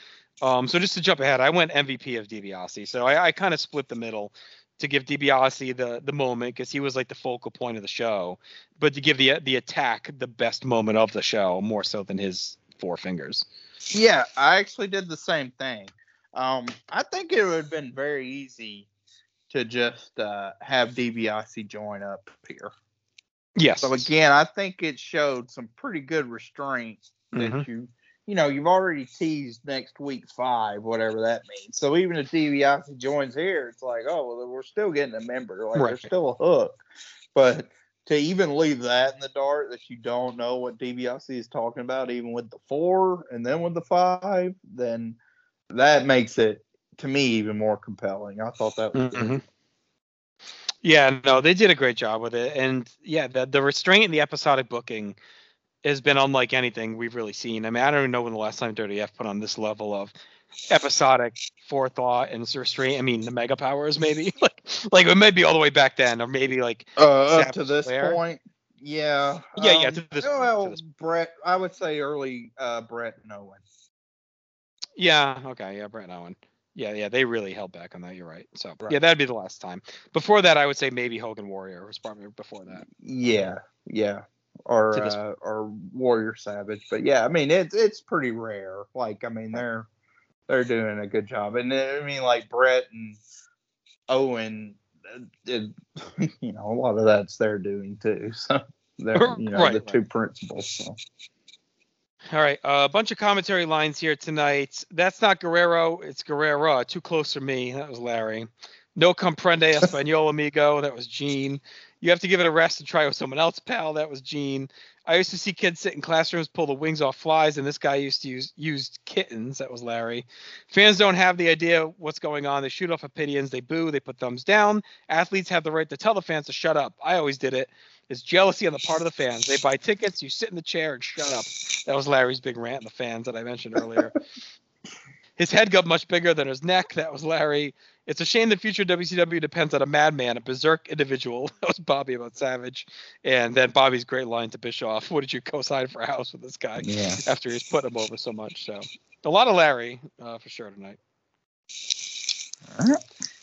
Um, so just to jump ahead, I went MVP of DiBiase. So I, I kind of split the middle to give DiBiase the the moment because he was like the focal point of the show, but to give the the attack the best moment of the show more so than his four fingers. Yeah, I actually did the same thing. Um, I think it would have been very easy to just uh, have DiBiase join up here. Yes. So again, I think it showed some pretty good restraint that Mhm. you, you know, you've already teased next week five, whatever that means. So even if DiBiase joins here, it's like, oh, well, we're still getting a member. Like Right. there's still a hook. But to even leave that in the dark, that you don't know what DiBiase is talking about, even with the four and then with the five, then that makes it to me even more compelling. I thought that was good. Mhm. Yeah, no, they did a great job with it, and yeah, the the restraint in the episodic booking has been unlike anything we've really seen. I mean, I don't even know when the last time Dirty F put on this level of episodic forethought and restraint. I mean, the mega powers maybe like like it might be all the way back then, or maybe like Uh, up to this Flair? point, yeah, Yeah, yeah, um, to this point, to well, this Bret, I would say early uh, Bret and Owen. yeah, okay, yeah, Brent Owen. Yeah, yeah, they really held back on that. You're right. So Right. yeah, that'd be the last time. Before that, I would say maybe Hogan Warrior was probably before that. Yeah, yeah, or uh, or Warrior Savage, but yeah, I mean it's it's pretty rare. Like I mean they're they're doing a good job, and I mean like Bret and Owen, uh, you know a lot of that's their doing too. So they're you know Right, the right. two principals. So. All right, a bunch of commentary lines here tonight. That's not Guerrero, it's Guerrera. Too close for me. That was Larry. No comprende español, amigo. That was Gene. You have to give it a rest and try with someone else, pal. That was Gene. I used to see kids sit in classrooms, pull the wings off flies, and this guy used to use used kittens. That was Larry. Fans don't have the idea what's going on. They shoot off opinions, they boo, they put thumbs down. Athletes have the right to tell the fans to shut up. I always did it. It's jealousy on the part of the fans. They buy tickets, you sit in the chair and shut up. That was Larry's big rant the fans that I mentioned earlier. his head got much bigger than his neck. That was Larry. It's a shame the future WCW depends on a madman, a berserk individual. That was Bobby about Savage. And then Bobby's great line to Bischoff. What did you co-sign for a house with this guy Yeah. after he's put him over so much? So a lot of Larry uh, for sure tonight.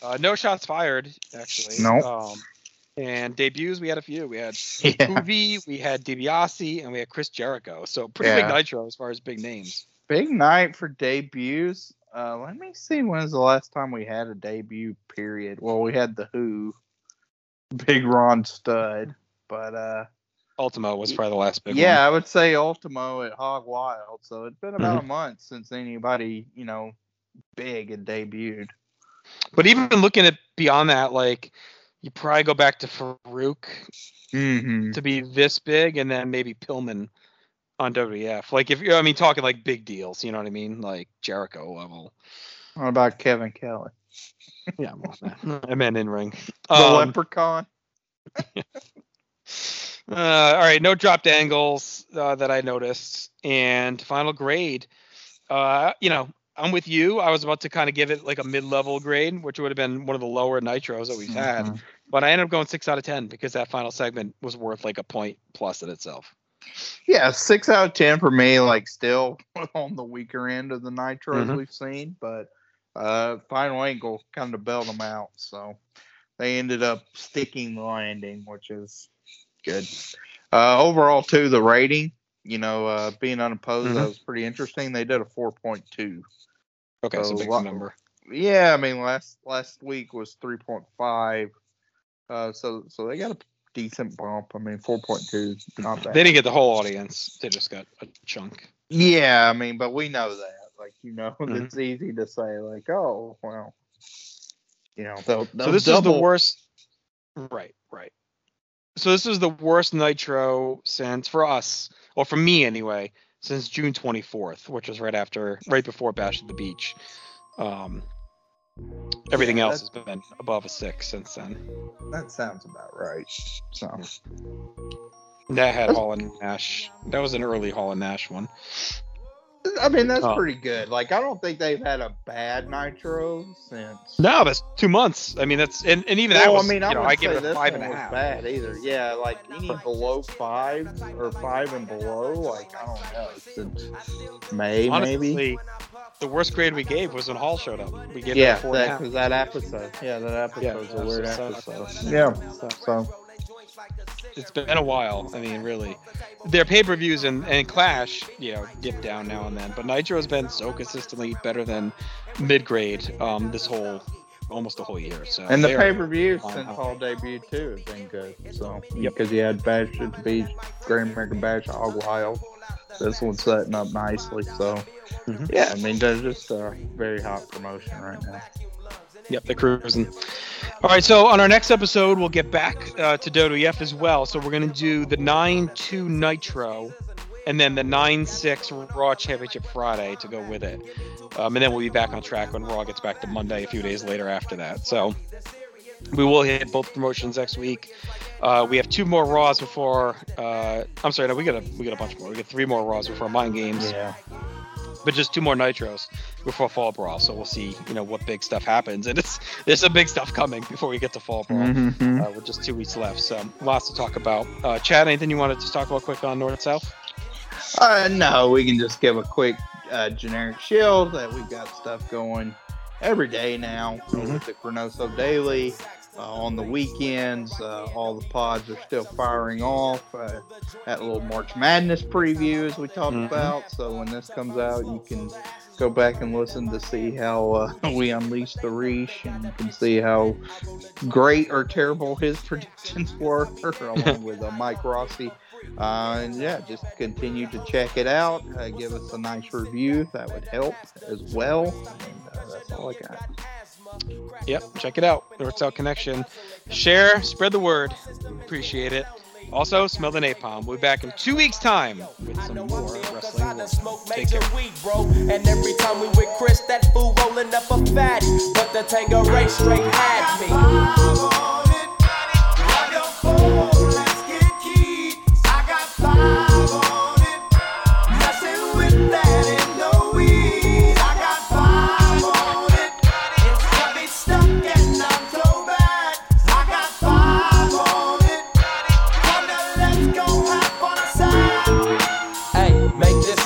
Uh, no shots fired, actually. Nope. Um, and debuts, we had a few. We had Yeah. Juvi, we had DiBiase, and we had Chris Jericho. So pretty big Yeah. nitro as far as big names. Big night for debuts. Uh, let me see when's the last time we had a debut period. Well, we had the Who, Big Ron Studd, but uh, Ultimo was probably the last big one. yeah, one. I would say Ultimo at Hog Wild. So it's been about Mm-hmm. a month since anybody, you know, big had debuted. But even looking at beyond that, like you probably go back to Faarooq Mm-hmm. to be this big, and then maybe Pillman on WWF. Like if you're, I mean, talking like big deals, you know what I mean? Like Jericho level. What about Kevin Kelly, Yeah, well, I meant in ring. the Um, Leprechaun? Uh, all right, no dropped angles uh, that I noticed. And final grade, uh, you know, I'm with you. I was about to kind of give it like a mid-level grade, which would have been one of the lower nitros that we've had. Mhm. But I ended up going six out of ten because that final segment was worth like a point plus in itself. Yeah, six out of ten for me. Like still on the weaker end of the nitros Mhm. we've seen, but uh, final angle kind of bailed them out. So they ended up sticking the landing, which is good. Uh, overall, too, the rating, you know, uh, being unopposed, mm-hmm. that was pretty interesting. They did a 4.2. Okay, so, so big number. Yeah, I mean, last last week was 3.5. Uh, so so they got a decent bump. I mean, 4.2 is not bad. They didn't get the whole audience. They just got a chunk. Yeah, I mean, but we know that. Like, you know, mm-hmm. it's easy to say, like, oh, well, you know. They'll, they'll so this double. is the worst. Right, right. So this is the worst Nitro since for us, or for me anyway, since June 24th, which was right after, right before Bash at the Beach. Um, everything yeah, else has been above a six since then. That sounds about right. So that had Hall and Nash. That was an early Hall and Nash one. I mean, that's oh. pretty good. Like, I don't think they've had a bad Nitro since. No, that's two months. I mean, that's and, and even well, that was. I mean, I, know, I give it a five and a half. Bad either? Yeah, like any below five or five and below, like I don't know, since May Honestly, maybe. The worst grade we gave was when Hall showed up. We gave yeah, that, that episode. Yeah, that episode yeah, was a weird episode. Yeah, so. It's been a while. I mean, really, their pay per views and, and Clash, you know, dip down now and then. But Nitro has been so consistently better than mid grade um, this whole almost a whole year. So and the pay per view since Hall debut too has been good. So yep. because you had Bash at the Beach, Great American Bash, Hog Wild. This one's setting up nicely. So mm-hmm. yeah, I mean, they're just a very hot promotion right now. Yep, they're cruising. All right, so on our next episode, we'll get back uh, to WWF as well. So we're going to do the 9 2 Nitro and then the 9 6 Raw Championship Friday to go with it. Um, and then we'll be back on track when Raw gets back to Monday a few days later after that. So we will hit both promotions next week. Uh, we have two more Raws before. Uh, I'm sorry, no, we got a we got a bunch more. We got three more Raws before Mind Games. Yeah but just two more nitros before Fall Brawl. So we'll see, you know, what big stuff happens, and it's there's some big stuff coming before we get to Fall Brawl. Mm-hmm. Uh, with just two weeks left, so lots to talk about. Uh, Chad, anything you wanted to talk about quick on North and South? Uh, no, we can just give a quick uh, generic shield that we've got stuff going every day now mm-hmm. with the Chronoso Daily. Uh, on the weekends, uh, all the pods are still firing off. Uh, that little March Madness preview, as we talked mm-hmm. about. So when this comes out, you can go back and listen to see how uh, we unleashed the Reach, and you can see how great or terrible his predictions were, along with uh, Mike Rossi. Uh, and yeah, just continue to check it out. give us a nice review. That would help as well. And that's all I got. Yep, check it out. North South Connection. Share, spread the word. Appreciate it. Also, smell the napalm. We'll be back in two weeks' time with some more wrestling. Take care. Weed, bro. And every time we with Chris, that fool rolling up a. But the Tango straight had me.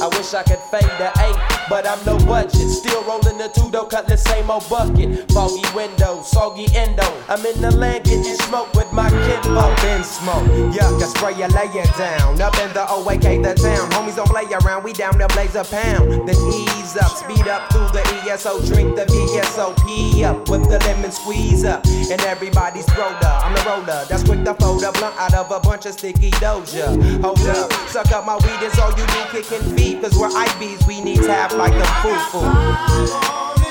I wish I could fade the eight, but I'm no budget. Still rolling the two though, cut the same old bucket. Foggy window, soggy endo. I'm in the land getting smoke with my kid. Up in smoke, yuck, I spray you, lay down. Up in the OAK, the town. Homies don't play around, we down to blaze a pound. Then ease up, speed up through the ESO, drink the VSOP up with the lemon squeeze up. And everybody's roller. I'm the roller that's quick to fold a blunt out of a bunch of sticky doja. Hold up, suck up my weed is all you do, kicking feet. Cause we're IBs, we need tap like the foo foo.